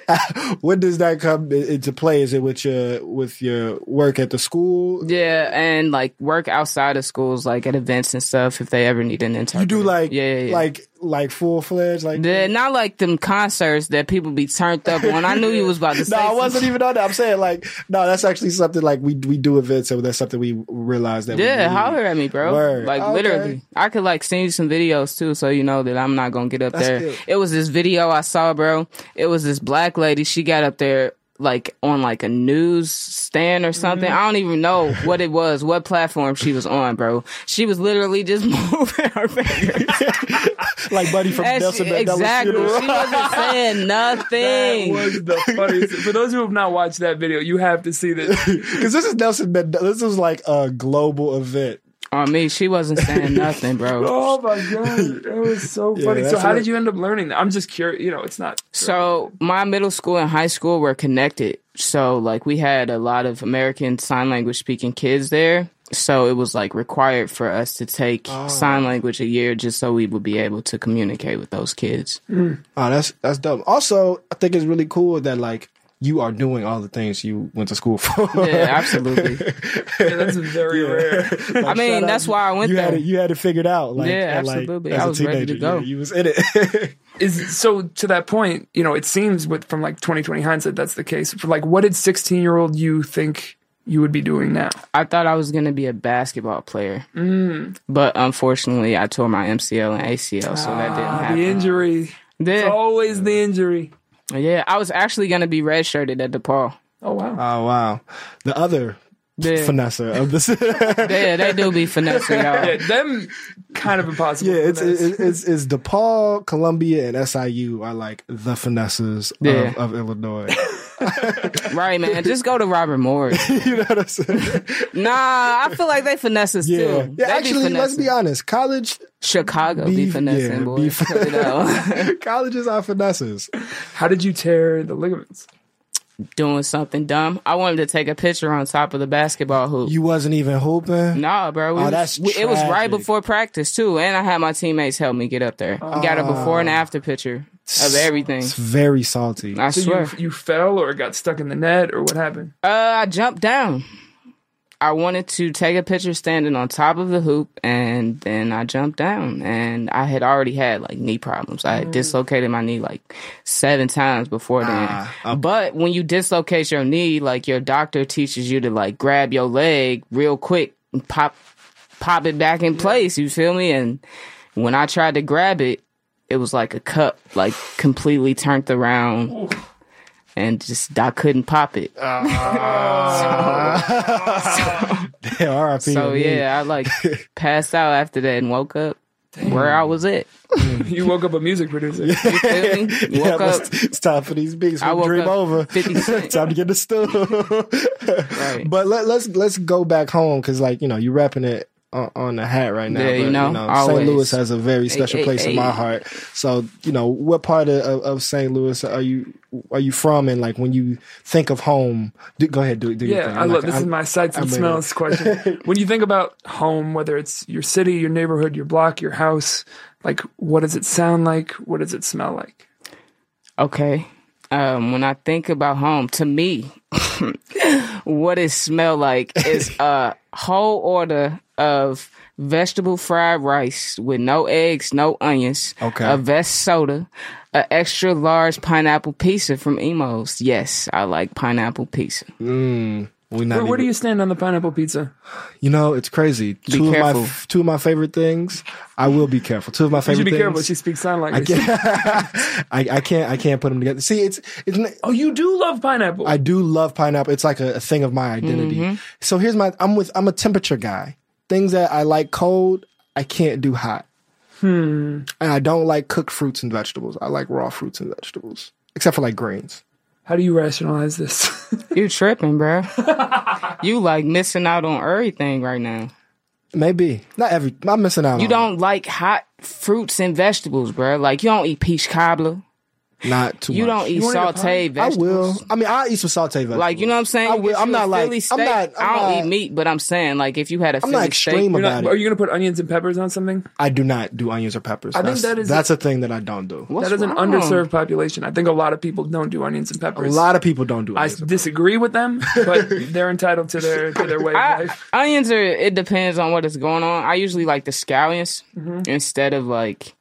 <laughs> when does that come into play? Is it with your with your work at the school?
Yeah, and like work outside of schools, like at events and stuff, if they ever need an intern,
You do like
yeah, yeah, yeah.
like like full fledged like.
Yeah, not like them concerts that people be turned up on. I knew you was about to <laughs> say.
No, I wasn't even on that. I'm saying like no, that's actually something like we we do events, so that's something we realize that.
Yeah, holler at me, bro.
Word.
Like
Okay.
literally, I could like send you some videos too, so you know that I'm not gonna get up
That's
there.
good.
It was this video I saw, bro. It was this black lady. She got up there like on like a news stand or something.
Mm-hmm.
I don't even know what it was, what platform she was on, bro. She was literally just <laughs> moving her <laughs> fingers.
Like Buddy from
And
Nelson
she- exactly.
funeral.
She wasn't <laughs> saying nothing.
That was the funniest. For those who have not watched that video, you have to see this. <laughs>
Because this is Nelson Mandela. This was like a global event.
On me, she wasn't saying <laughs> nothing, bro.
Oh my god, that was so
Yeah,
funny. so how
what-
did you end up learning that? I'm just curious. You know, it's not.
So my middle school and high school were connected. So like we had a lot of American sign language speaking kids there. So it was like required for us to take oh. sign language a year just so we would be able to communicate with those kids.
Oh, that's that's dope. Also, I think it's really cool that like you are doing all the things you went to school <laughs> for.
Yeah, absolutely. <laughs>
Yeah, that's very rare. <laughs>
I mean, that's why I went
you
there.
Had it, you had it figured out. Like,
Yeah,
at, like,
absolutely.
as
I
a
was ready to go.
Yeah, you was in it.
Is so to that point, you know, it seems with from like 2020 hindsight that's the case. For like, what did 16 year old you think you would be doing now?
I thought I was going to be a basketball player. Mm. But unfortunately, I tore my MCL and ACL, so that didn't
Ah,
happen.
the injury. It's always the injury.
Yeah, I was actually going to be redshirted at DePaul.
Oh wow.
oh wow, the other
Yeah.
finesse of this.
Yeah, they do be finessing y'all.
yeah, them kind of impossible.
Yeah, it's it's it's, it's DePaul, Columbia, and SIU are like the finesses
Yeah.
of, of Illinois. <laughs>
Right, man. Just go to Robert Morris. <laughs>
you know what I'm saying?
Nah, I feel like they finesses
Yeah,
too.
yeah.
They be
Actually, let's be honest. College,
Chicago be
Be-
finessing,
yeah,
boys.
be-
Cut it <laughs> out.
colleges are finesses.
How did you tear the ligaments?
Doing something dumb. I wanted to take a picture on top of the basketball hoop.
You wasn't even hooping.
Nah, bro. We
Oh,
was-
that's
we- it was right before practice too, and I had my teammates help me get up there. I got a before and after picture of everything.
It's very salty.
I
So
swear.
you you fell or got stuck in the net or what happened?
Uh, I jumped down. I wanted to take a picture standing on top of the hoop, and then I jumped down. And I had already had like knee problems. I had dislocated my knee like seven times before then.
Ah,
but when you dislocate your knee, like your doctor teaches you to like grab your leg real quick and pop pop it back in place. You feel me? And when I tried to grab it, it was like a cup, like completely turned around. And just I couldn't pop it.
Uh, <laughs> yeah, R.I.P.
So
to me.
yeah, I like passed out after that and woke up where I was at. <laughs>
You woke up a music producer.
You feel me? <laughs>
Yeah,
Woke up.
it's, it's time for these beats.
I
We
woke
dream
up
over.
50 Cent.
time to get the stuff.
Right.
But let, let's let's go back home because like you know you're rapping it on, on the hat right now.
Yeah, you
but,
know,
St. Louis has a very special
hey,
place in
hey.
my heart. So you know what part of, of, of St. Louis are you are you from? And like when you think of home, do, go ahead do, do your
Yeah,
thing.
I
I'm
love
not-
this. is
I'm-
my sights and
I'm
smells question. <laughs> when you think about home, whether it's your city, your neighborhood, your block, your house, like what does it sound like? What does it smell like?
Okay. Um, when I think about home, to me, <laughs> what it smell like is <laughs> a whole order of vegetable fried rice with no eggs, no onions,
Okay.
a Vess soda, an extra large pineapple pizza from Imo's. Yes, I like pineapple pizza. Mm.
We not
Where, where do you stand on the pineapple pizza?
You know, it's crazy. two of my two of my favorite things. I will be careful. Two of my
You
favorite
should be
things.
careful. She speaks sign
I can't. <laughs> I, I can't. I can't put them together. See, it's it's.
Oh, you do love pineapple.
I do love pineapple. It's like a, a thing of my identity.
Mm-hmm.
So here's my. I'm with. I'm a temperature guy. Things that I like cold, I can't do hot. Hmm. And I don't like cooked fruits and vegetables. I like raw fruits and vegetables, except for like grains.
How do you rationalize this? <laughs>
You tripping, bro? you like missing out on everything right now.
Maybe not every. I'm missing out.
You
on
don't like hot fruits and vegetables, bro. Like you don't eat peach cobbler.
Not too. Much.
You
much.
don't eat
wanna eat a pie?
I will. I mean, I eat some sauteed vegetables.
Like you know what I'm saying?
I will. I'm not like.
Philly
I'm not. I'm
I don't
not-
eat meat, but I'm saying like if you had a
I'm
Philly
not extreme
steak,
You're not-
about
are you going to put onions and peppers on something?
I do not do onions or peppers.
I think
that's,
that is-
that's a thing that I don't do.
what's
that is an underserved population. I think a lot of people don't do onions and peppers.
A lot of people don't do it. I
disagree with them, but <laughs> they're entitled to their to their way of
I,
life.
onions are. It depends on what is going on. I usually like the scallions
Mm-hmm.
instead of like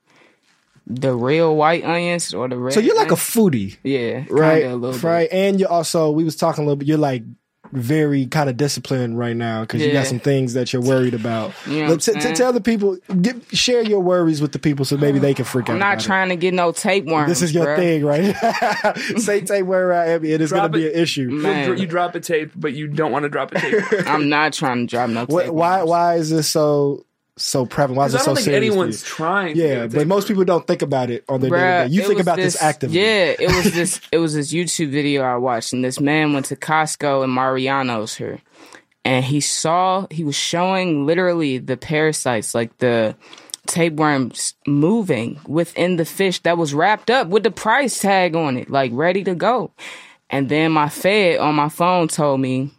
the real white onions or the red.
So you're like a foodie,
yeah,
right?
A little bit.
Right, and you're also we was talking a little bit. You're like very kind of disciplined right now because you got some things that you're worried about. <laughs>
You know what
Let-
I'm
t- t- tell the people, get, share your worries with the people so maybe they can freak out.
I'm not
about it.
trying to get no tapeworms.
This is your
bruh.
thing, right? <laughs> Say take where I am. It is going to be an issue.
You
Man.
You drop a tape, but you don't want to drop a tape. <laughs>
I'm not trying to drop no
Wh-
tapeworms.
why? Why is this so so prevalent? Why is it so
don't think
serious?
anyone's trying.
Yeah, but most people don't think about it on their day
Bruh,
to day. You think about this, actively.
Yeah, it was <laughs> this. It was this YouTube video I watched, and this man went to Costco and Mariano's here, and he saw he was showing literally the parasites, like the tapeworms, moving within the fish that was wrapped up with the price tag on it, like ready to go. And then my Fed on my phone told me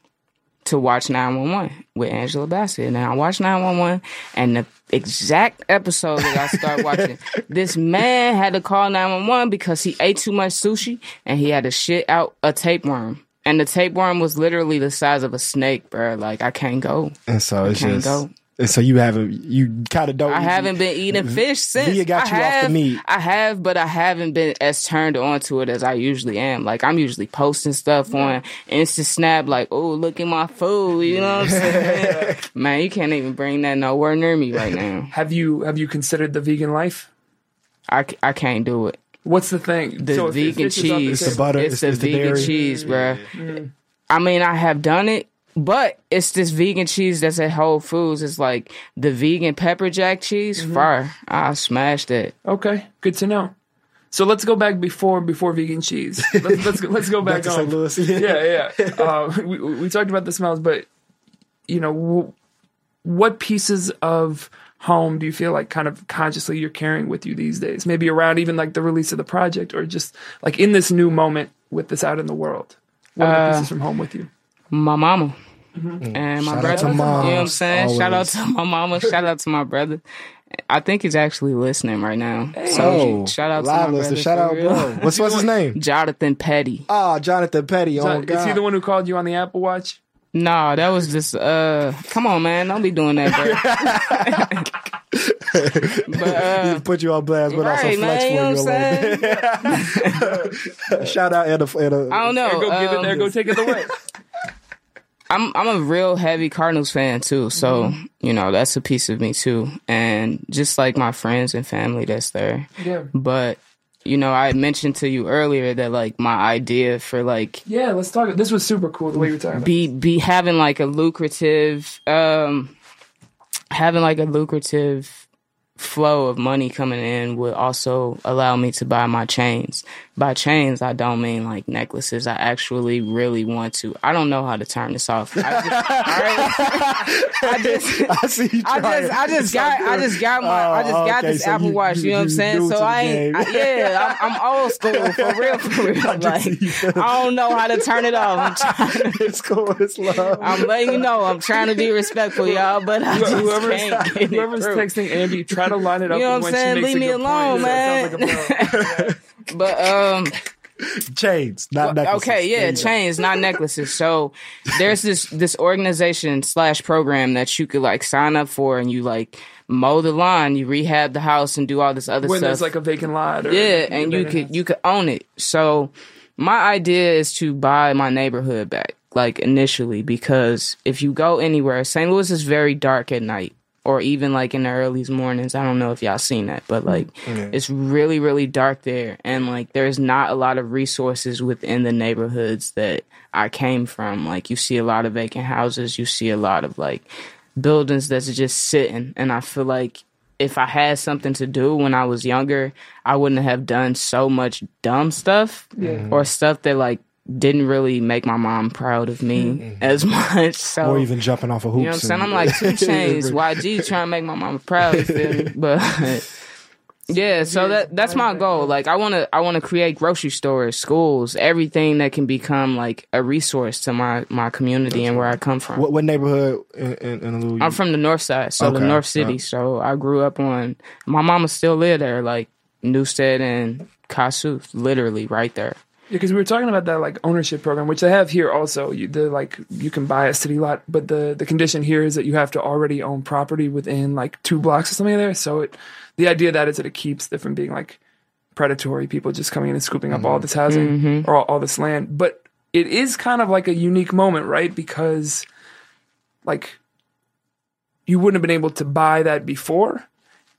to watch 911 with Angela Bassett. And I watched 911 and the exact episode that I started <laughs> watching, this man had to call 911 because he ate too much sushi and he had to shit out a tapeworm. And the tapeworm was literally the size of a snake, bro. Like I can't go.
And so it's
can't
just.
go.
And so you haven't. You kind of don't.
I haven't been eating fish since.
Via got
I
you off the meat.
I have, but I haven't been as turned on to it as I usually am. Like I'm usually posting stuff on Insta Snap, like, "Oh, look at my food," you know what I'm saying? <laughs> <laughs> Man, you can't even bring that nowhere near me right now. <laughs>
Have you have you considered the vegan life?
I, I can't do it.
What's the thing?
The
So if- if
vegan
fish is off
cheese,
table-
butter,
it's,
it's-
the
it's the
vegan
dairy.
cheese, bruh. Mm. I mean, I have done it, but it's this vegan cheese that's at Whole Foods. It's like the vegan pepper jack cheese.
Mm-hmm.
Fire! I smashed it.
Okay, good to know. So let's go back before before vegan cheese. <laughs> Let's let's go, let's go back,
Back to
on.
St. Louis.
yeah, yeah. <laughs> Uh, we we talked about the smells, but you know, w- what pieces of home do you feel like kind of consciously you're carrying with you these days? Maybe around even like the release of the project, or just like in this new moment with this out in the world. What
Uh,
pieces from home with you?
my mama and my
Mm-hmm. Shout out
brother.
to
you know what I'm
moms,
saying? Shout out to my mama. Shout out to my brother. I think he's actually listening right now. So
Oh,
shout out to
live
my
listener.
brother.
Shout out,
real.
bro. <laughs> What's what's his name?
Jonathan Petty.
Oh, Jonathan Petty. Oh,
Is
God.
he the one who called you on the Apple Watch?
No, that was just uh come on man, don't be doing that, bro. <laughs> <laughs> but uh
Put you on blast, but also
right,
flex
man, you know
for
what I'm
you a little bit. Shout out at a, at a
I don't know.
There, go give it
um,
there. Go take it away.
I'm I'm a real heavy Cardinals fan too, so
Mm-hmm.
you know that's a piece of me too, and just like my friends and family that's there.
Yeah.
But you know, I mentioned to you earlier that like my idea for like
Yeah, let's talk. This was super cool the way you were talking. About.
be be having like a lucrative um having like a lucrative flow of money coming in would also allow me to buy my chains. By chains, I don't mean like necklaces. I actually really want to. I don't know how to turn this off. I just, I <laughs> just,
I see you
I just, I just
It's
got,
all
I just got my, I just
Oh,
got
okay,
this
so
Apple
you-
Watch. You know what I'm saying? So I ain't. I, yeah, I'm, I'm old school <laughs> for real, for real. Like I don't know how to turn it off. I'm <laughs> trying to
It's cool. It's love.
I'm letting you know I'm trying to be respectful, y'all, but I just
whoever's
can't get
whoever's
through.
texting Andy, try to line it up.
You know what I'm saying? Leave me alone,
point. That sounds like a pro.
But um,
Chains, not necklaces.
okay, yeah, chains, not necklaces. So there's this this organization slash program that you could like sign up for, and you like mow the lawn, you rehab the house, and do all this other
when
stuff.
there's like a vacant lot. Or
yeah, and you could you could own it. So my idea is to buy my neighborhood back, like initially, because if you go anywhere, St. Louis is very dark at night. Or even like in the early mornings. I don't know if y'all seen that, but like it's really, really dark there. And like there's not a lot of resources within the neighborhoods that I came from. Like you see a lot of vacant houses, you see a lot of like buildings that's just sitting. And I feel like if I had something to do when I was younger, I wouldn't have done so much dumb stuff or stuff that like didn't really make my mom proud of me mm-hmm. as much. So
Or even jumping off a hoop.
you know what I'm saying? I'm like two <laughs> chains, YG trying to make my mama proud, you feel me? <laughs> But yeah, so that that's my goal. Like I wanna I wanna create grocery stores, schools, everything that can become like a resource to my my community and where I come from.
What, what neighborhood in, in, in Louis?
I'm from the north side, so the north city.
yeah.
So I grew up on. My mama still live there, like Newstead and Kossuth, literally right there.
Yeah, because we were talking about that like ownership program, which they have here also. You, the like you can buy a city lot, but the the condition here is that you have to already own property within like two blocks or something there. So it the idea of that is that it keeps it from being like predatory people just coming in and scooping up all mm-hmm. this housing mm-hmm. or all, all this land. But it is kind of like a unique moment, right? Because like you wouldn't have been able to buy that before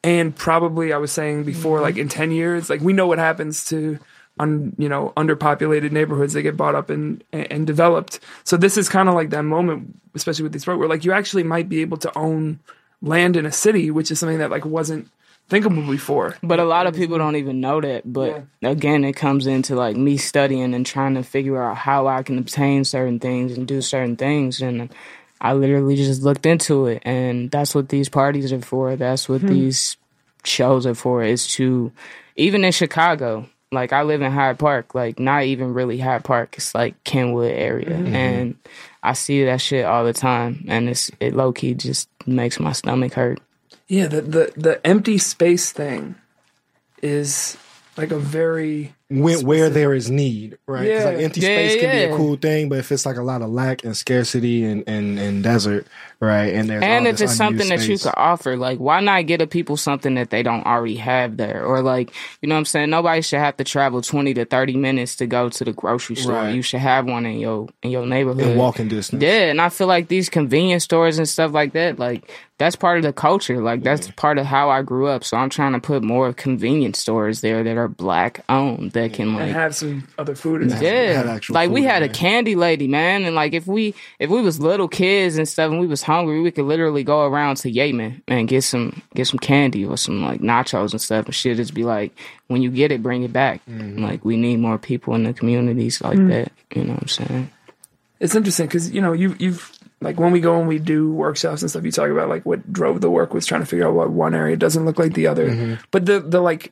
and probably I was saying before, mm-hmm. like in ten years, like we know what happens to un, you know underpopulated neighborhoods they get bought up and and developed. So this is kind of like that moment, especially with these projects, where like you actually might be able to own land in a city, which is something that like wasn't thinkable before.
But a lot of people don't even know that. But again, it comes into like me studying and trying to figure out how I can obtain certain things and do certain things. And I literally just looked into it. And that's what these parties are for. That's what hmm. these shows are for is to, even in Chicago, like I live in Hyde Park, like not even really Hyde Park. It's like Kenwood area, mm-hmm. Mm-hmm. and I see that shit all the time, and it's it low key just makes my stomach hurt.
Yeah, the, the the empty space thing is like a very
when, where there is need, right? 'Cause, like
Yeah.
empty
Yeah,
space can be a cool thing, but if it's like a lot of lack and scarcity and and, and desert, right? And there's
and if it's something
unused
that you
space.
could offer, like why not get a people something that they don't already have there? Or like, you know what I'm saying? Nobody should have to travel twenty to thirty minutes to go to the grocery store.
Right.
You should have one in your in your neighborhood.
in walking distance.
Yeah, and I feel like these convenience stores and stuff like that, like that's part of the culture. Like that's part of how I grew up. So I'm trying to put more convenience stores there that are black owned that can
and
like
have some other food. In there.
had
yeah,
actual
like we had
in
a candy lady, man, and like if we if we was little kids and stuff, and we was hungry, we could literally go around to Yemen and get some get some candy or some like nachos and stuff, and shit. Just be like, when you get it, bring it back.
Mm-hmm.
Like we need more people in the communities like that. You know what I'm saying?
It's interesting because you know you you've like when we go and we do workshops and stuff, you talk about like what drove the work was trying to figure out what one area doesn't look like the other.
Mm-hmm.
But the the like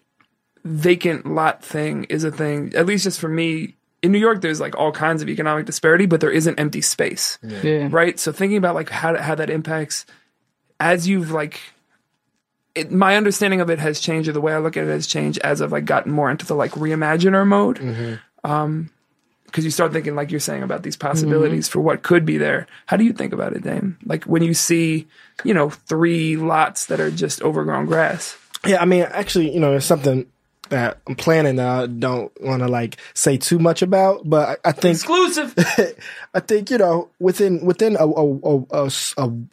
vacant lot thing is a thing. At least just for me in New York, there's like all kinds of economic disparity, but there isn't empty space,
Yeah.
right? So thinking about like how how that impacts as you've like. It, my understanding of it has changed, or the way I look at it has changed as I've like gotten more into the like reimaginer mode mm-hmm. um, because you start thinking like you're saying about these possibilities mm-hmm. for what could be there. How do you think about it, Dame? Like when you see, you know, three lots that are just overgrown grass.
Yeah, I mean, actually, you know, it's something that I'm planning that I don't want to like say too much about, but I, I think
Exclusive. <laughs>
I think you know within within a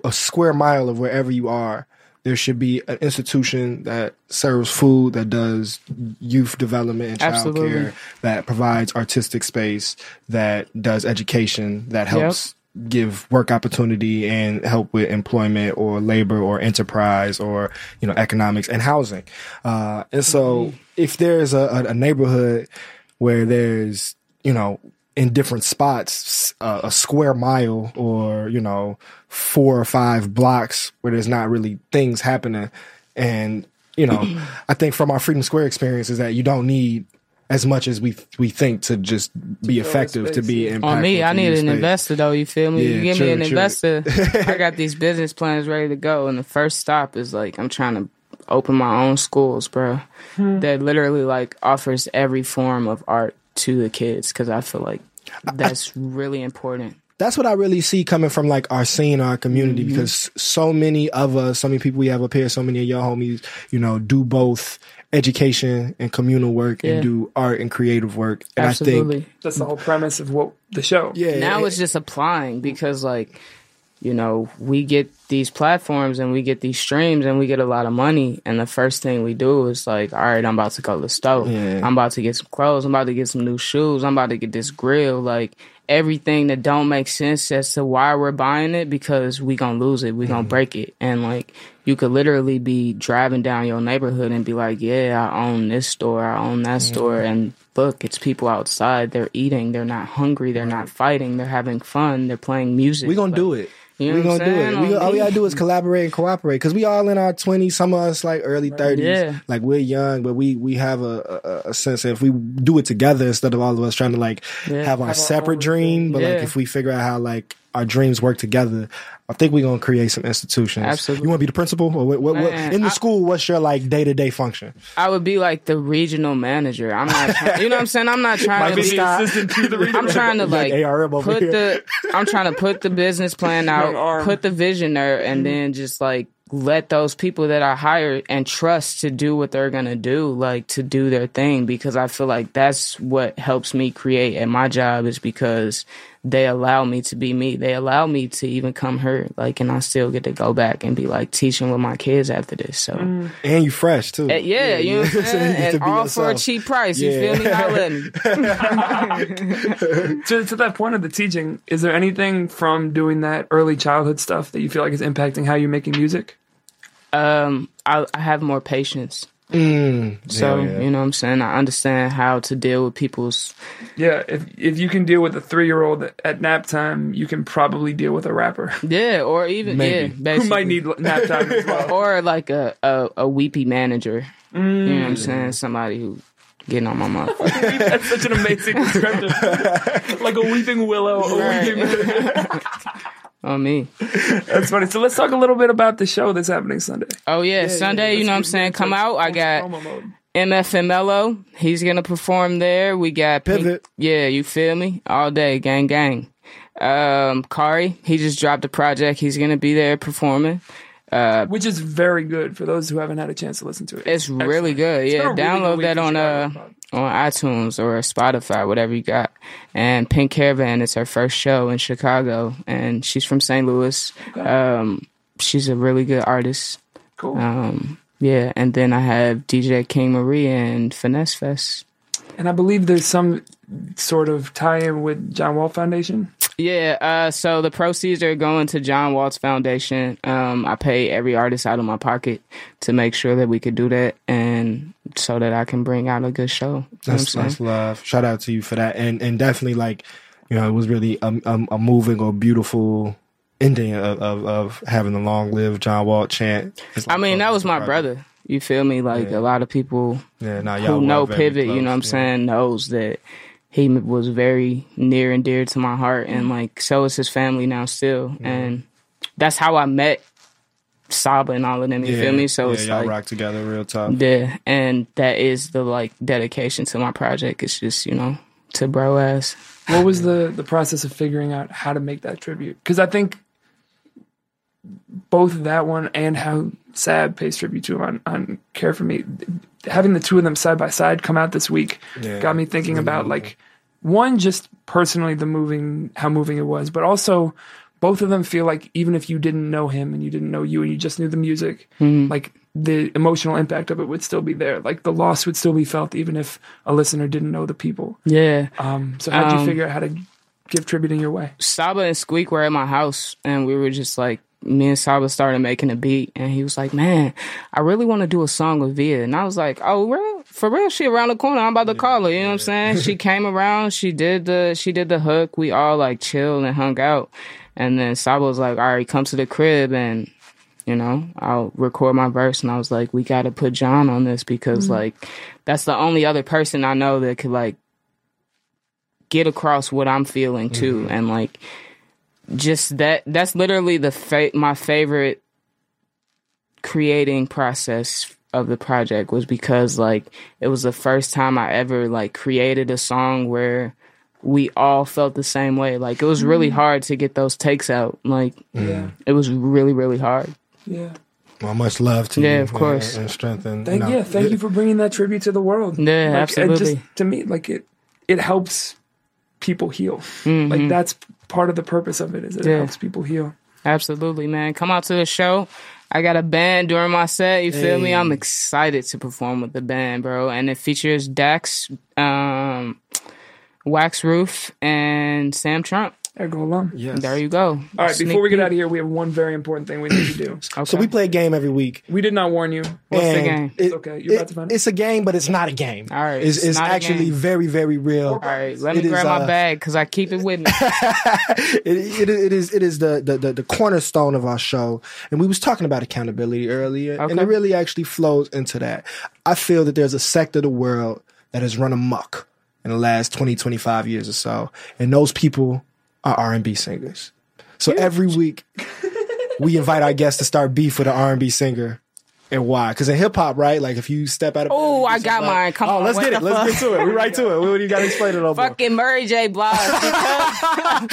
a square mile of wherever you are, there should be an institution that serves food, that does youth development and child
Absolutely.
care, that provides artistic space, that does education, that helps give work opportunity and help with employment or labor or enterprise or you know economics and housing. Uh, and so if there's a, a, a neighborhood where there's you know in different spots uh, a square mile or you know four or five blocks where there's not really things happening and you know <clears throat> i think from our freedom square experience is that you don't need as much as we we think to just be effective to be impactful.
On me, I need an
space.
investor though. You feel me?
Yeah,
you give
true,
me an
true.
investor. <laughs> I got these business plans ready to go, and the first stop is like I'm trying to open my own schools, bro. That literally like offers every form of art to the kids because I feel like that's really important.
That's what I really see coming from like our scene, our community,
Mm-hmm.
because so many of us, so many people we have up here, so many of your homies, you know, do both education and communal work
Yeah.
and do art and creative work. And I
Absolutely.
think,
That's the whole premise of what the show.
yeah,
now
it-
it's just applying because like you know we get these platforms and we get these streams and we get a lot of money and the first thing we do is like all right i'm about to go to the store
Yeah.
i'm about to get some clothes i'm about to get some new shoes i'm about to get this grill like everything that don't make sense as to why we're buying it because we gonna lose it. We
Mm-hmm.
gonna break it. And like you could literally be driving down your neighborhood and be like yeah i own this store. I own that store. And look it's people outside. They're eating. They're not hungry. They're not fighting. They're having fun. They're playing music.
we gonna
Like,
do it.
You know
we
what
gonna
I'm
do it. We, all we gotta do is collaborate and cooperate because we all in our twenties. Some of us like early thirties.
Yeah.
Like we're young, but we we have a, a, a sense that if we do it together instead of all of us trying to like
Yeah.
have our
our
separate
own
dream. But like if we figure out how like our dreams work together, I think we're gonna create some institutions.
Absolutely.
You want to be the principal or what? what, what
Man,
in the
I-
school? What's your like day to day function?
I would be like the regional manager. I'm not, trying, you know what I'm saying? I'm not trying
Might
to
be
be.
Assistant to the regional-
I'm trying to
Like
like
ARM over
put
here.
the. I'm trying to put the business plan out, put the vision there, and mm-hmm. then just like let those people that I hire and trust to do what they're gonna do, like to do their thing, because I feel like that's what helps me create at my job is because they allow me to be me. They allow me to even come here, like, and I still get to go back and be like teaching with my kids after this. So.
And you fresh too.
Uh, yeah, you know what I'm <laughs> saying? And
be
all for a cheap price. You
Yeah.
feel me? Holla at me. <laughs>
To, to that point of the teaching, is there anything from doing that early childhood stuff that you feel like is impacting how you're making music?
Um, I, I have more patience.
Mm,
So
yeah,
you know what I'm saying. I understand how to deal with people's.
Yeah, if if you can deal with a three year old at nap time, you can probably deal with a rapper
Yeah, or even
Maybe.
yeah,
who
basically.
might need nap time as <laughs> well.
or like a, a, a weepy manager. You know what
Mm.
I'm saying? Somebody who getting on my mouth. <laughs>
That's such an amazing description. <laughs> like a weeping willow. a weeping-
on me.
That's funny. So let's talk a little bit about the show that's happening Sunday.
Oh yeah, Sunday. you know what I'm saying? Come out. I got
Promo mode.
MFMLO. He's gonna perform there. We got Pink-
Pivot.
Yeah, you feel me? All day, gang, gang. Um, Kari, he just dropped a project. He's gonna be there performing.
Which is very good for those who haven't had a chance to listen to it.
It's really good.
It's
Yeah,
a really good
download that on uh on iTunes or Spotify, whatever you got. And Pink Caravan is her first show in Chicago, and she's from St. Louis. Um, she's a really good artist.
Cool.
Um, yeah, and then I have DJ King Marie and Finesse Fest.
and I believe there's some sort of tie-in with John Walt Foundation.
Yeah, uh, so the proceeds are going to John Walt's Foundation. Um, I pay every artist out of my pocket to make sure that we could do that, and so that I can bring out a good show. You know what I'm
That's, that's love. Shout out to you for that, and and definitely like you know it was really a, a, a moving or beautiful ending of, of, of having the long live John Walt chant. It's
I mean, that was my
project.
brother. You feel me? Like
Yeah.
a lot of people
Yeah, nah, y'all
who know Pivot, you know what I'm
yeah.
saying, knows that he was very near and dear to my heart, and mm-hmm. like so is his family now still, and that's how I met Saba and all of them. You
Yeah,
feel me? So
yeah,
it's
y'all
like
rock together real tough.
Yeah, and that is the like dedication to my project. It's just you know to bro ass. <laughs>
What was the the process of figuring out how to make that tribute? Because I think both that one and how Saba pays tribute to him on, on Care for Me, having the two of them side by side come out this week
Yeah,
got me thinking about like one just personally the moving how moving it was, but also both of them feel like even if you didn't know him and you didn't know you and you just knew the music, like the emotional impact of it would still be there. Like the loss would still be felt even if a listener didn't know the people.
Yeah,
Um, so how'd you
Um,
figure out how to give tribute in your way?
Saba and Squeak were at my house, and we were just like me and Saba started making a beat, and he was like, "Man, I really want to do a song with Via," and I was like, "Oh, real? For real? She around the corner? I'm about to call her." You know what I'm saying? she came around, she did the she did the hook. We all like chilled and hung out, and then Saba was like, "All right, come to the crib and." You know, I'll record my verse, and I was like, "We got to put John on this because, mm-hmm. like, that's the only other person I know that could like get across what I'm feeling too, mm-hmm. and like just that. That's literally the fa- my favorite creating process of the project was because like it was the first time I ever like created a song where we all felt the same way. Like it was really mm. hard to get those takes out. Like
Yeah, mm.
it was really really hard.
yeah.
Well, much love to
Yeah,
you.
of course.
And, and strength. And,
Thank
you know,
yeah, thank you for bringing that tribute to the world.
Yeah,
Like, it
absolutely.
Just, to me, like it, it helps people heal.
Mm-hmm.
Like that's part of the purpose of it. Is it
Yeah.
helps people heal.
Absolutely, man. Come out to the show. I got a band during my set. You feel me? I'm excited to perform with the band, bro. And it features Dax, um, Wax Roof, and Sam Trump.
There go alum.
Yes.
There you go.
All right, before we get out of here, we have one very important thing we need to do. <clears throat>
So we play a game every week.
We did not warn you.
What's the
and
game?
It's okay. You're about to find it.
It's a game, but it's not a game.
All right,
It's,
it's
it's actually very, very real.
All right, let me
It is,
grab my
uh,
bag because I keep it with me. <laughs>
it, it, it is it is the, the, the, the cornerstone of our show and we was talking about accountability earlier and it really actually flows into that i feel that there's a sector of the world that has run amok in the last 20 25 years or so and those people are r&b singers. So every week we invite our guests to start beef with an r&b singer and why? Because in hip hop, right? Like if you step out of
Oh, I got mine. Come
oh,
on,
let's get
the
it. Let's get to it. We right to it. What do you got to explain it over?
Fucking Mary J. Blige. Because,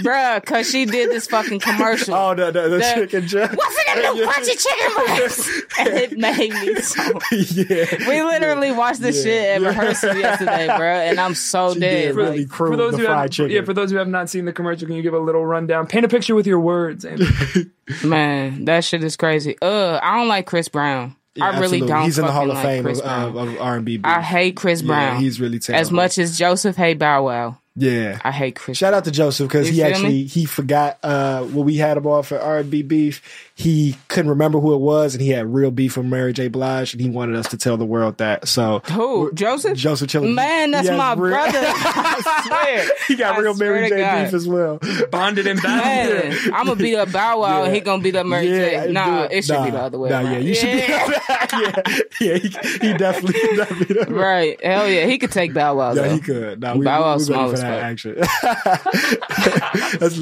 <laughs> bruh, because she did this fucking commercial.
Oh, the the, the,
The-
chicken jack.
What's in them new crunchy chicken breasts? <laughs> and it made me so. <laughs>
yeah.
We literally watched this shit at rehearsal yesterday, bro, and I'm so
She
dead.
did really
Like,
crew
For those
the
who
fried
have,
chicken.
yeah, for those who have not seen the commercial, can you give a little rundown? Paint a picture with your words. And
man, that shit is crazy. Uh, I don't like Chris Brown.
Yeah,
I really
absolutely.
don't.
He's in the Hall of
like
Fame of, of, R&B.
I hate Chris
Yeah,
Brown.
he's really terrible.
as much as Joseph hate Bow Wow.
Yeah.
I hate Chris.
Shout out to Joseph because he actually
me?
he forgot uh when we had him on for R and B beef. He couldn't remember who it was, and he had real beef with Mary J. Blige, and he wanted us to tell the world that. So
Who? Joseph?
Joseph Chilliams.
Man, that's my
real-
brother. <laughs> I swear.
he got
I
real Mary J.
God.
beef as well.
Bonded in battle. <laughs>
Man, I'm gonna beat up Bow Wow.
Yeah.
He gonna beat up Mary
Yeah,
J. Nah,
do
it should be the other way.
Nah,
around.
yeah, you should be. <laughs> yeah, yeah, he, he definitely, he definitely done right.
right. Hell yeah, he could take Bow Wow.
Yeah,
though.
he could. Nah, we,
Bow Wow's
we ready
small
for
as
that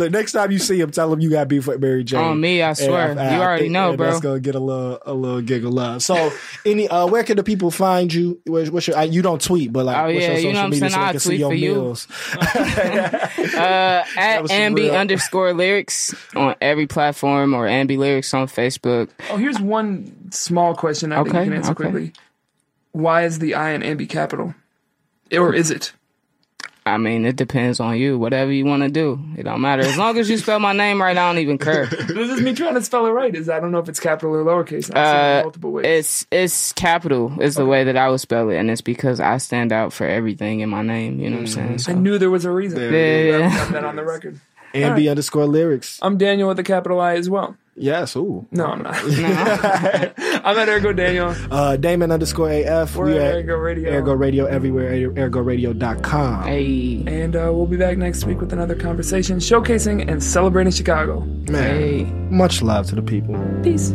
action. Next time you see him, tell him you got beef with Mary J.
On me, I
And
swear.
I- I
You already
think-
know,
and
bro.
That's gonna get a little, a little giggle love. So, any, uh, where can the people find you? Where's, what's your? uh, You don't tweet, but like,
Oh,
what's
yeah,
your
you
social
know what I'm
media
saying?
so they
I'll
can see
tweet
your
for you. <laughs> <laughs> Uh, at
was some
Ambi
real-
underscore lyrics on every platform or Ambi lyrics on Facebook.
Oh, here's one small question I think
Okay,
you can answer
okay.
quickly. Why is the I in Ambi capital? Or is it?
I mean, it depends on you. Whatever you want to do, it don't matter. As long as you spell my name right, I don't even care. <laughs>
This is me trying to spell it right. Is I don't know if it's capital or lowercase. I've
Uh,
multiple ways.
It's it's capital is the way that I would spell it, and it's because I stand out for everything in my name. You know what I'm saying?
I knew there was a reason.
Yeah.
Got that on the record.
Ambi underscore lyrics.
I'm Daniel with a capital I as well.
Yes. Ooh.
No, I'm not. <laughs> I'm at Ergo Daniel.
Uh, Damon underscore AF.
We're
we
at
at
Ergo Radio.
Ergo Radio everywhere. ErgoRadio.com.
hey,
And uh, we'll be back next week with another conversation showcasing and celebrating Chicago.
Man,
hey.
much love to the people.
Peace.